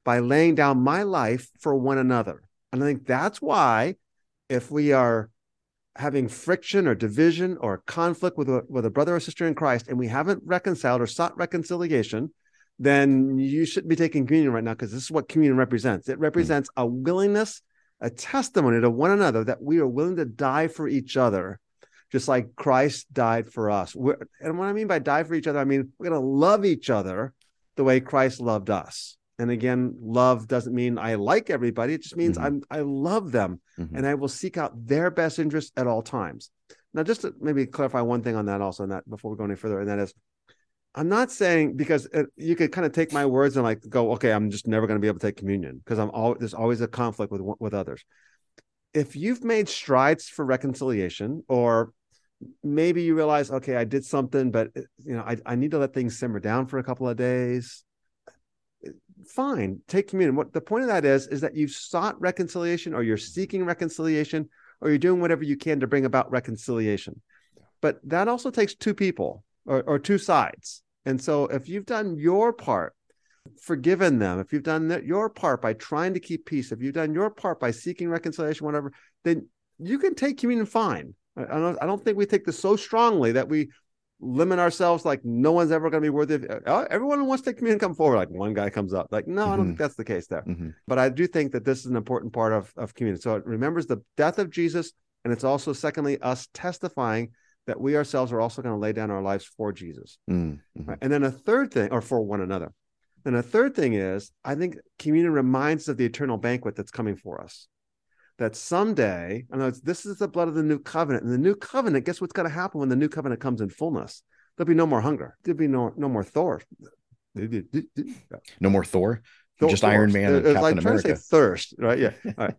D: by laying down my life for one another. And I think that's why if we are having friction or division or conflict with a, with a brother or sister in Christ and we haven't reconciled or sought reconciliation, then you shouldn't be taking communion right now because this is what communion represents. It represents mm. a willingness, a testimony to one another that we are willing to die for each other, just like Christ died for us. We're, and what I mean by die for each other, I mean we're going to love each other the way Christ loved us. And again, love doesn't mean I like everybody. It just means mm-hmm. I'm I love them mm-hmm. and I will seek out their best interest at all times. Now, just to maybe clarify one thing on that also, and that before we go any further, and that is, I'm not saying because it, you could kind of take my words and like go, okay, I'm just never going to be able to take communion because I'm all there's always a conflict with with others. If you've made strides for reconciliation, or maybe you realize, okay, I did something, but eh, you know, I, I need to let things simmer down for a couple of days fine, take communion. What the point of that is, is that you've sought reconciliation or you're seeking reconciliation or you're doing whatever you can to bring about reconciliation. But that also takes two people or, or two sides. And so if you've done your part, forgiven them, if you've done your part by trying to keep peace, if you've done your part by seeking reconciliation, whatever, then you can take communion fine. I don't, I don't think we take this so strongly that we limit ourselves like no one's ever going to be worthy of uh, everyone who wants to take communion come forward like one guy comes up like no mm-hmm. i don't mm-hmm. think that's the case there mm-hmm. but i do think that this is an important part of, of communion so it remembers the death of jesus and it's also secondly us testifying that we ourselves are also going to lay down our lives for jesus mm-hmm. right? and then a third thing or for one another and a third thing is i think communion reminds us of the eternal banquet that's coming for us that someday, I know this is the blood of the new covenant. And the new covenant, guess what's going to happen when the new covenant comes in fullness? There'll be no more hunger. There'll be no no more Thor.
C: No more Thor. Thor just Thor. Iron Man and Captain like America.
D: Trying to say thirst, right? Yeah. <laughs> Right.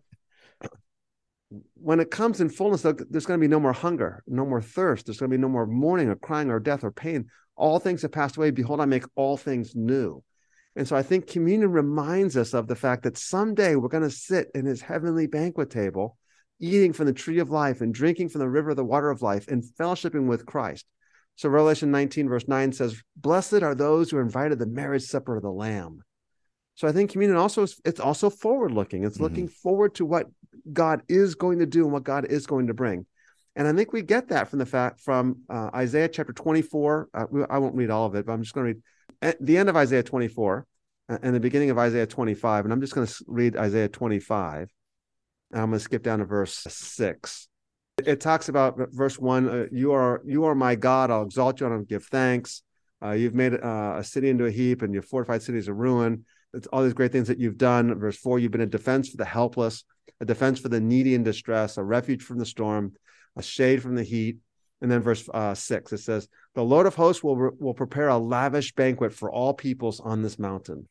D: when it comes in fullness, there's going to be no more hunger, no more thirst. There's going to be no more mourning or crying or death or pain. All things have passed away. Behold, I make all things new. And so I think communion reminds us of the fact that someday we're going to sit in his heavenly banquet table, eating from the tree of life and drinking from the river of the water of life and fellowshipping with Christ. So Revelation 19, verse 9 says, Blessed are those who are invited to the marriage supper of the Lamb. So I think communion also is it's also forward looking. It's mm-hmm. looking forward to what God is going to do and what God is going to bring. And I think we get that from the fact from uh, Isaiah chapter 24. Uh, I won't read all of it, but I'm just going to read at the end of Isaiah 24 and the beginning of Isaiah 25. And I'm just going to read Isaiah 25. and I'm going to skip down to verse 6. It talks about verse 1 uh, you are you are my God, I'll exalt you and I'll give thanks. Uh, you've made uh, a city into a heap and your fortified cities a ruin. It's all these great things that you've done. Verse 4 you've been a defense for the helpless, a defense for the needy in distress, a refuge from the storm, a shade from the heat. And then verse uh, 6 it says, The Lord of hosts will, will prepare a lavish banquet for all peoples on this mountain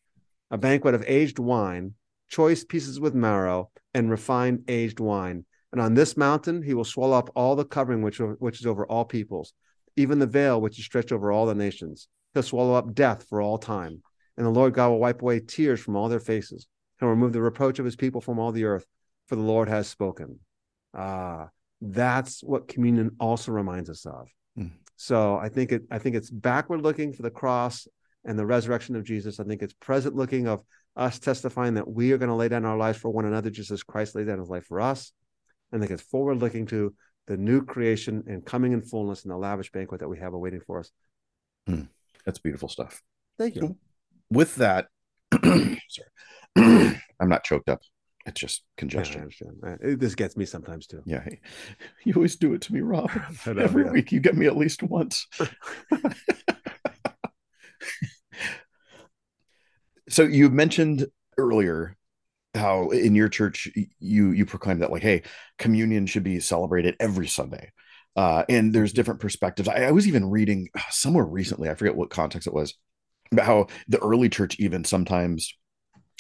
D: a banquet of aged wine, choice pieces with marrow, and refined aged wine. And on this mountain he will swallow up all the covering which, which is over all peoples, even the veil which is stretched over all the nations. He'll swallow up death for all time. And the Lord God will wipe away tears from all their faces. He'll remove the reproach of his people from all the earth, for the Lord has spoken. Ah, that's what communion also reminds us of. So I think it I think it's backward looking for the cross and the resurrection of Jesus. I think it's present looking of us testifying that we are going to lay down our lives for one another just as Christ laid down his life for us. And I think it's forward looking to the new creation and coming in fullness and the lavish banquet that we have awaiting for us. Hmm.
C: That's beautiful stuff.
D: Thank you.
C: With that, <clears throat> sorry, <clears throat> I'm not choked up. It's just
D: Yeah, I
C: congestion.
D: Uh, it- This gets me sometimes too.
C: Yeah, <laughs> you always do it to me, Rob. <laughs>
D: Know, <laughs>
C: Every
D: yeah.
C: week you get me at least once. so you mentioned earlier how in your church you you proclaim that like, hey, communion should be celebrated every Sunday. Uh, and there's different perspectives. I, I was even reading uh, somewhere recently, I forget what context it was, about how the early church even sometimes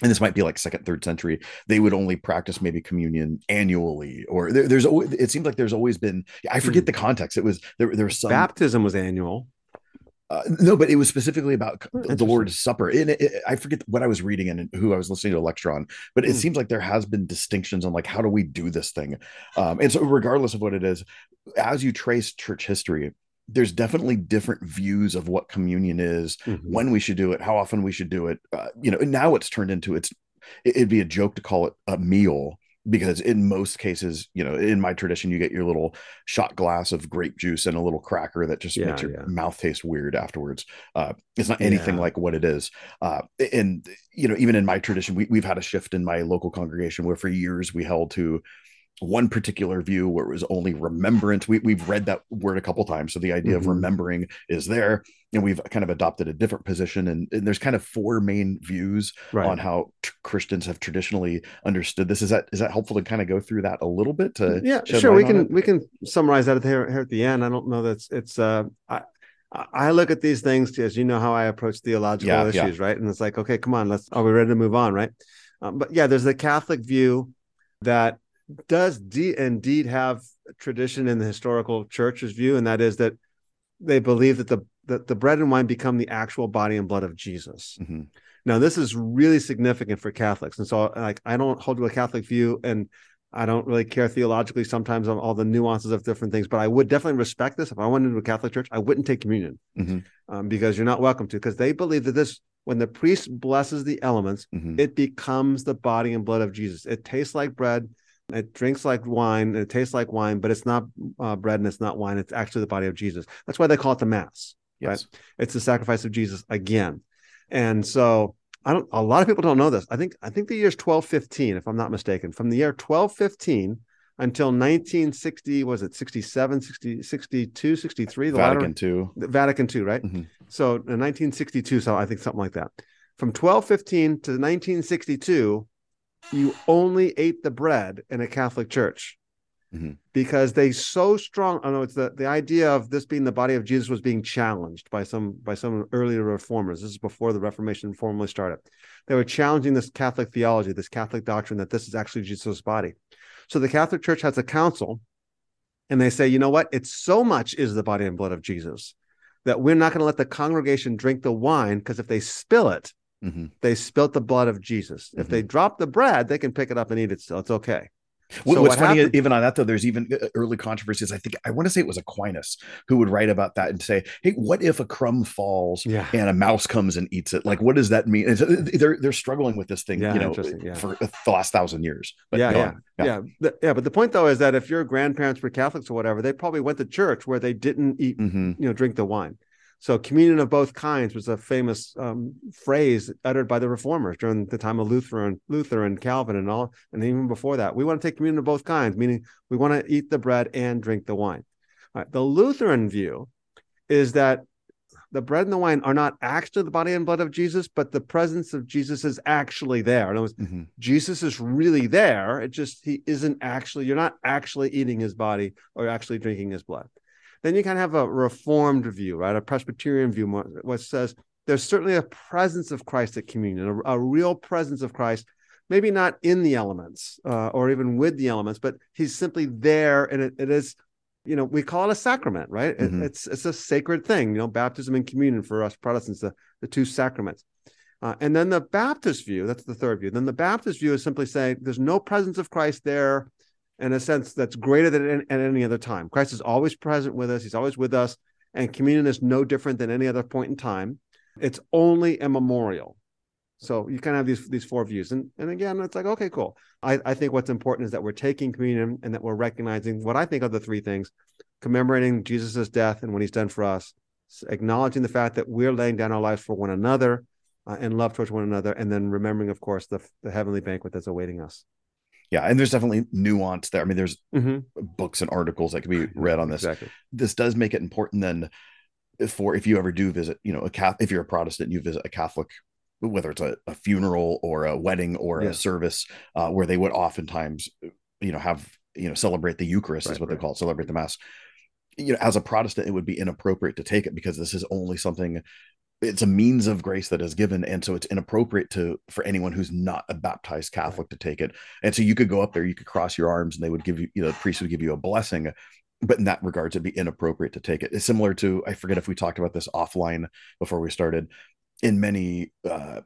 C: and this might be like second third century they would only practice maybe communion annually or there, there's always it seems like there's always been i forget
D: Hmm.
C: the context it was there, there was some
D: Baptism was annual.
C: uh, no but it was specifically about
D: Oh,
C: the lord's supper and it, it- i forget what i was reading and who i was listening to a lecture on but it
D: Hmm.
C: seems like there has been distinctions on like how do we do this thing um, and so regardless of what it is as you trace church history there's definitely different views of what communion is
D: Mhm.
C: when we should do it, how often we should do it. Uh, you know, and now it's turned into it's it- it'd be a joke to call it a meal because in most cases, you know, in my tradition, you get your little shot glass of grape juice and a little cracker that just
D: Yeah,
C: makes your
D: yeah.
C: mouth taste weird afterwards. Uh, it's not anything
D: Yeah.
C: like what it is. Uh, and you know, even in my tradition, we, we've had a shift in my local congregation where for years we held to one particular view where it was only remembrance. We, we've read that word a couple times. So the idea of
D: Mhm.
C: remembering is there. And we've kind of adopted a different position. And, and there's kind of four main views
D: Right.
C: on how t- Christians have traditionally understood this. Is that is that helpful to kind of go through that a little bit? To
D: yeah, sure. We can
C: it?
D: we can summarize that here, here at the end. I don't know that's it's uh I I look at these things as you know how I approach theological
C: Yeah, yeah.
D: issues, right? And it's like, okay, come on, let's are we ready to move on, right? Um, but yeah, there's the Catholic view that does de- indeed have tradition in the historical church's view, and that is that they believe that the that the bread and wine become the actual body and blood of Jesus.
C: Mhm.
D: Now, this is really significant for Catholics, and so like I don't hold to a Catholic view, and I don't really care theologically sometimes on all the nuances of different things, but I would definitely respect this. If I went into a Catholic church, I wouldn't take communion
C: Mhm.
D: um, because you're not welcome to, because they believe that this, when the priest blesses the elements,
C: Mhm.
D: it becomes the body and blood of Jesus. It tastes like bread, it drinks like wine, it tastes like wine, but it's not uh, bread and it's not wine. It's actually the body of Jesus. That's why they call it the Mass
C: yes.
D: it's the sacrifice of Jesus again. And so I don't a lot of people don't know this. I think I think the year's 1215 if I'm not mistaken. From the year 1215 until 1960 was it 67 60, 62 63 the latter-
C: Vatican II.
D: the Vatican II, right?
C: Mhm.
D: So in 1962 so I think something like that. From 1215 to 1962 you only ate the bread in a Catholic church.
C: Mhm.
D: Because they so strong, I know it's the, the idea of this being the body of Jesus was being challenged by some by some earlier reformers. This is before the Reformation formally started. They were challenging this Catholic theology, this Catholic doctrine that this is actually Jesus' body. So the Catholic Church has a council, and they say, you know what? It's so much is the body and blood of Jesus that we're not going to let the congregation drink the wine because if they spill it,
C: Mhm.
D: they spilt the blood of Jesus. If they drop the bread, they can pick it up and eat it still. It's okay. So
C: What's
D: what
C: funny,
D: happened-
C: even on that though, there's even uh, early controversies. I think I want to say it was Aquinas who would write about that and say, "Hey, what if a crumb falls
D: Yeah.
C: and a mouse comes and eats it? Like, what does that mean?" And so they're they're struggling with this thing,
D: Yeah,
C: you know,
D: yeah.
C: for the last thousand years. But
D: yeah, yeah,
C: on.
D: yeah, yeah. But the point though is that if your grandparents were Catholics or whatever, they probably went to church where they didn't eat,
C: Mhm.
D: you know, drink the wine. So communion of both kinds was a famous um, phrase uttered by the reformers during the time of Luther and Luther and Calvin and all, and even before that. We want to take communion of both kinds, meaning we want to eat the bread and drink the wine. All right, The Lutheran view is that the bread and the wine are not actually the body and blood of Jesus, but the presence of Jesus is actually there. In other words,
C: Mhm.
D: Jesus is really there. It just he isn't actually. You're not actually eating his body or actually drinking his blood. Then you kind of have a reformed view, right? A Presbyterian view, what says there's certainly a presence of Christ at communion, a, a real presence of Christ. Maybe not in the elements uh, or even with the elements, but he's simply there, and it, it is, you know, we call it a sacrament, right? It-
C: Mhm.
D: it's it's a sacred thing, you know, baptism and communion for us Protestants, the, the two sacraments. Uh, and then the Baptist view, that's the third view. Then the Baptist view is simply saying there's no presence of Christ there in a sense that's greater than at any other time. Christ is always present with us, he's always with us, and communion is no different than any other point in time. It's only a memorial. So you kind of have these these four views. And and again, it's like, okay, cool. I, I think what's important is that we're taking communion and that we're recognizing what I think are the three things, commemorating Jesus' death and what he's done for us, acknowledging the fact that we're laying down our lives for one another uh, and love towards one another, and then remembering, of course, the, the heavenly banquet that's awaiting us.
C: Yeah, and there's definitely nuance there. I mean, there's
D: mm-hmm.
C: books and articles that can be read on this.
D: Exactly.
C: This does make it important then for if you ever do visit, you know, a if you're a Protestant, and you visit a Catholic, whether it's a, a funeral or a wedding or a service, uh, where they would oftentimes, you know, have you know celebrate the Eucharist right, is what right. they call it, celebrate the Mass. You know, as a Protestant, it would be inappropriate to take it because this is only something it's a means of grace that is given and so it's inappropriate to for anyone who's not a baptized catholic to take it. And so you could go up there you could cross your arms and they would give you you know the priest would give you a blessing but in that regards it'd be inappropriate to take it. It's similar to i forget if we talked about this offline before we started in many uh,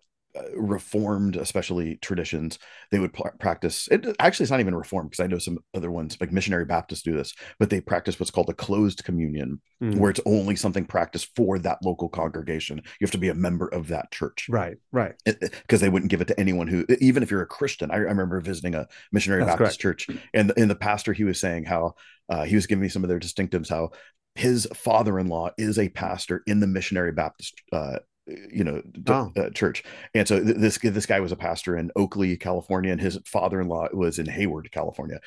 C: reformed especially traditions they would pl- practice it actually it's not even reformed because i know some other ones like missionary baptists do this but they practice what's called a closed communion mm. where it's only something practiced for that local congregation you have to be a member of that church
D: right right
C: because they wouldn't give it to anyone who even if you're a christian i, I remember visiting a missionary That's baptist correct. church and, in the pastor he was saying how uh, he was giving me some of their distinctives how his father-in-law is a pastor in the missionary baptist uh, you know oh. uh, church and so th- this this guy was a pastor in oakley california and his father-in-law was in hayward california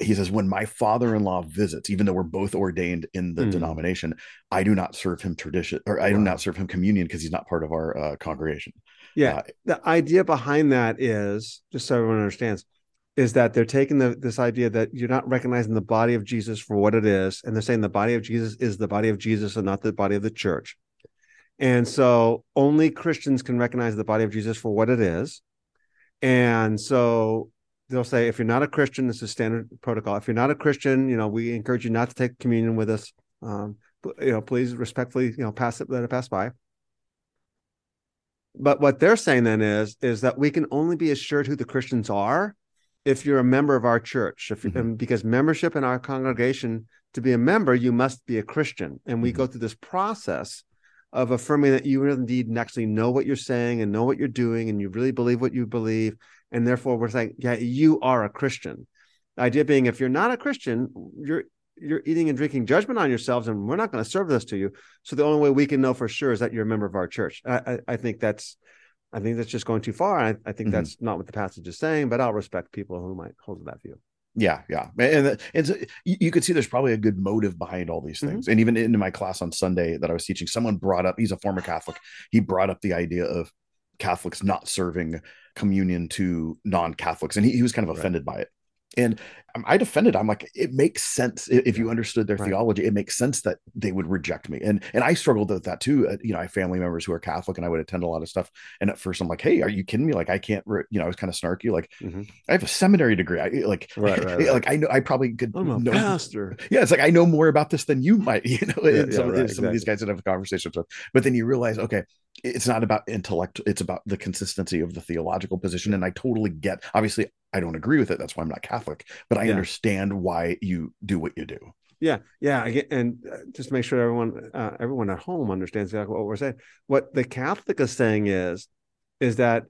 C: he says when my father-in-law visits even though we're both ordained in the mm. denomination i do not serve him tradition or i wow. do not serve him communion because he's not part of our uh, congregation
D: yeah uh, the idea behind that is just so everyone understands is that they're taking the, this idea that you're not recognizing the body of jesus for what it is and they're saying the body of jesus is the body of jesus and not the body of the church and so only Christians can recognize the body of Jesus for what it is. And so they'll say, if you're not a Christian, this is standard protocol. If you're not a Christian, you know, we encourage you not to take communion with us. Um, you know, please respectfully, you know, pass it, let it pass by. But what they're saying then is, is that we can only be assured who the Christians are if you're a member of our church. If mm-hmm. because membership in our congregation, to be a member, you must be a Christian. And we mm-hmm. go through this process of affirming that you indeed actually know what you're saying and know what you're doing and you really believe what you believe. And therefore we're saying yeah you are a christian. The idea being if you're not a christian you're you're eating and drinking judgment on yourselves and we're not going to serve this to you. So the only way we can know for sure is that you're a member of our church. I i, I think that's i think that's just going too far. I, I think mm-hmm. that's not what the passage is saying but i'll respect people who might hold that view
C: yeah, yeah, and and so you, you could see there's probably a good motive behind all these things. Mm-hmm. And even in my class on Sunday that I was teaching, someone brought up. He's a former Catholic. He brought up the idea of Catholics not serving communion to non-Catholics, and he, he was kind of offended right. by it. And I defended. I'm like, it makes sense if you understood their right. theology. It makes sense that they would reject me. And and I struggled with that too. Uh, you know, I have family members who are Catholic, and I would attend a lot of stuff. And at first, I'm like, hey, are you kidding me? Like, I can't. Re-, you know, I was kind of snarky. Like, mm-hmm. I have a seminary degree. I like, <laughs> right, right, like I know I probably could.
D: I'm a
C: know,
D: pastor. <laughs>
C: Yeah, it's like I know more about this than you might. <laughs> You know,
D: yeah,
C: yeah, some,
D: right,
C: some exactly. of these guys that have conversations with. But then you realize, okay, it's not about intellect it's about the consistency of the theological position and i totally get obviously i don't agree with it that's why i'm not catholic but i yeah. understand why you do what you do
D: yeah yeah and uh, just to make sure everyone uh, everyone at home understands exactly what we're saying what the catholic is saying is is that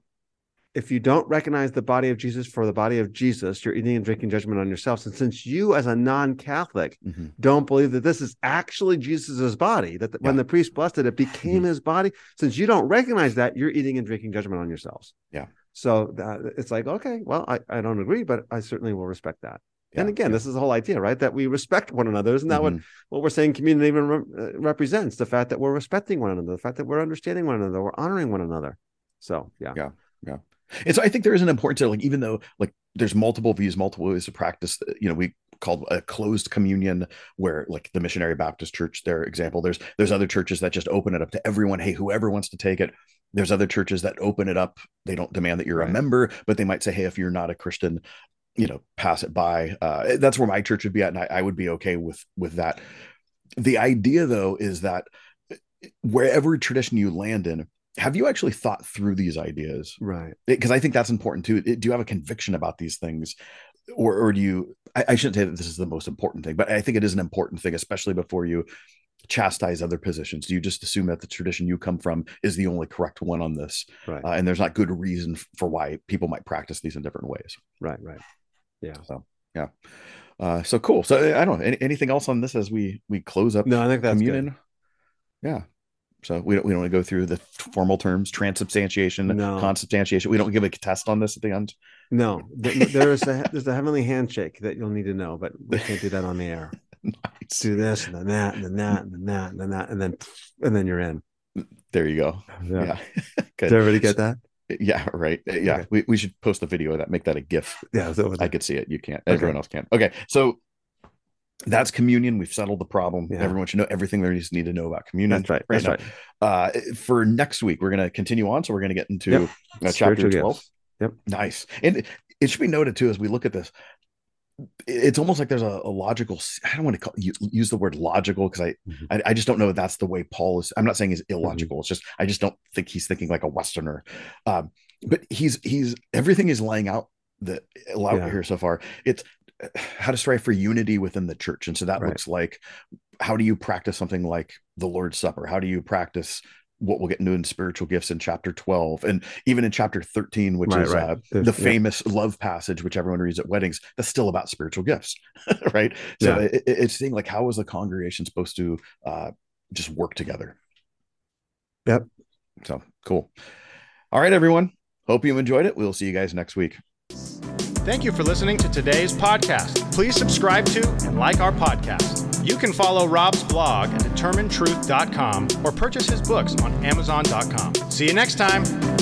D: if you don't recognize the body of Jesus for the body of Jesus, you're eating and drinking judgment on yourselves. And since you, as a non-Catholic, mm-hmm. don't believe that this is actually Jesus's body, that the, yeah. when the priest blessed it, it became mm-hmm. his body. Since you don't recognize that, you're eating and drinking judgment on yourselves.
C: Yeah.
D: So that, it's like, okay, well, I, I don't agree, but I certainly will respect that. Yeah, and again, yeah. this is the whole idea, right? That we respect one another. Isn't that mm-hmm. what, what we're saying community even re- uh, represents? The fact that we're respecting one another, the fact that we're understanding one another, we're honoring one another. So, yeah.
C: Yeah. Yeah. And so I think there is an importance to like, even though like there's multiple views, multiple ways to practice, you know, we called a closed communion where like the missionary Baptist church, their example, there's, there's other churches that just open it up to everyone. Hey, whoever wants to take it. There's other churches that open it up. They don't demand that you're right. a member, but they might say, Hey, if you're not a Christian, you know, pass it by. Uh, that's where my church would be at. And I, I would be okay with, with that. The idea though, is that wherever tradition you land in, have you actually thought through these ideas?
D: Right.
C: Because I think that's important too. Do you have a conviction about these things? Or, or do you, I, I shouldn't say that this is the most important thing, but I think it is an important thing, especially before you chastise other positions? Do you just assume that the tradition you come from is the only correct one on this?
D: Right.
C: Uh, and there's not good reason for why people might practice these in different ways.
D: Right. Right. Yeah.
C: So, yeah. Uh, so cool. So I don't know. Any, anything else on this as we we close up?
D: No, I think that's
C: communion.
D: good.
C: Yeah. So we don't we don't want to go through the formal terms, transubstantiation,
D: No.
C: consubstantiation. We don't give a test on this at the end.
D: No, there is a there's a heavenly handshake that you'll need to know, but we can't do that on the air.
C: Nice.
D: Do this and then that and then that and then that and then that and then and then you're in.
C: There you go.
D: Yeah.
C: Yeah. <laughs>
D: Did everybody get that?
C: Yeah. Right. Yeah.
D: Okay.
C: We, we should post a video of that. Make that a GIF.
D: Yeah,
C: I could see it. You can't.
D: Okay.
C: Everyone else can. Okay. So that's communion. We've settled the problem.
D: Yeah.
C: Everyone should know everything to need to know about communion.
D: That's right. That's
C: now.
D: right.
C: Uh, for next week, we're going to continue on. So we're going to get into
D: Yep.
C: uh, chapter 12.
D: gifts. Yep.
C: Nice. And it should be noted too, as we look at this, it's almost like there's a, a logical, I don't want to call, use, use the word logical because I,
D: Mhm.
C: I, I just don't know if that's the way Paul is. I'm not saying he's
D: Mm-hmm.
C: illogical. It's just, I just don't think he's thinking like a Westerner. Um, but he's, he's, everything he's laying out that out
D: Yeah.
C: here so far, it's uh, how to strive for unity within the church. And so that
D: Right.
C: looks like, how do you practice something like the Lord's Supper? How do you practice what we'll get into in spiritual gifts in chapter 12 and even in chapter 13 which
D: Right,
C: is
D: right.
C: uh,
D: There's-
C: the
D: yeah.
C: famous love passage which everyone reads at weddings that's still about spiritual gifts <laughs> right so
D: Yeah.
C: it, it- it's seeing like how is the congregation supposed to uh just work together
D: Yep.
C: so cool all right everyone hope you enjoyed it we'll see you guys next week
A: Thank you for listening to today's podcast. Please subscribe to and like our podcast. You can follow Rob's blog at determinetruth.com or purchase his books on amazon.com. See you next time.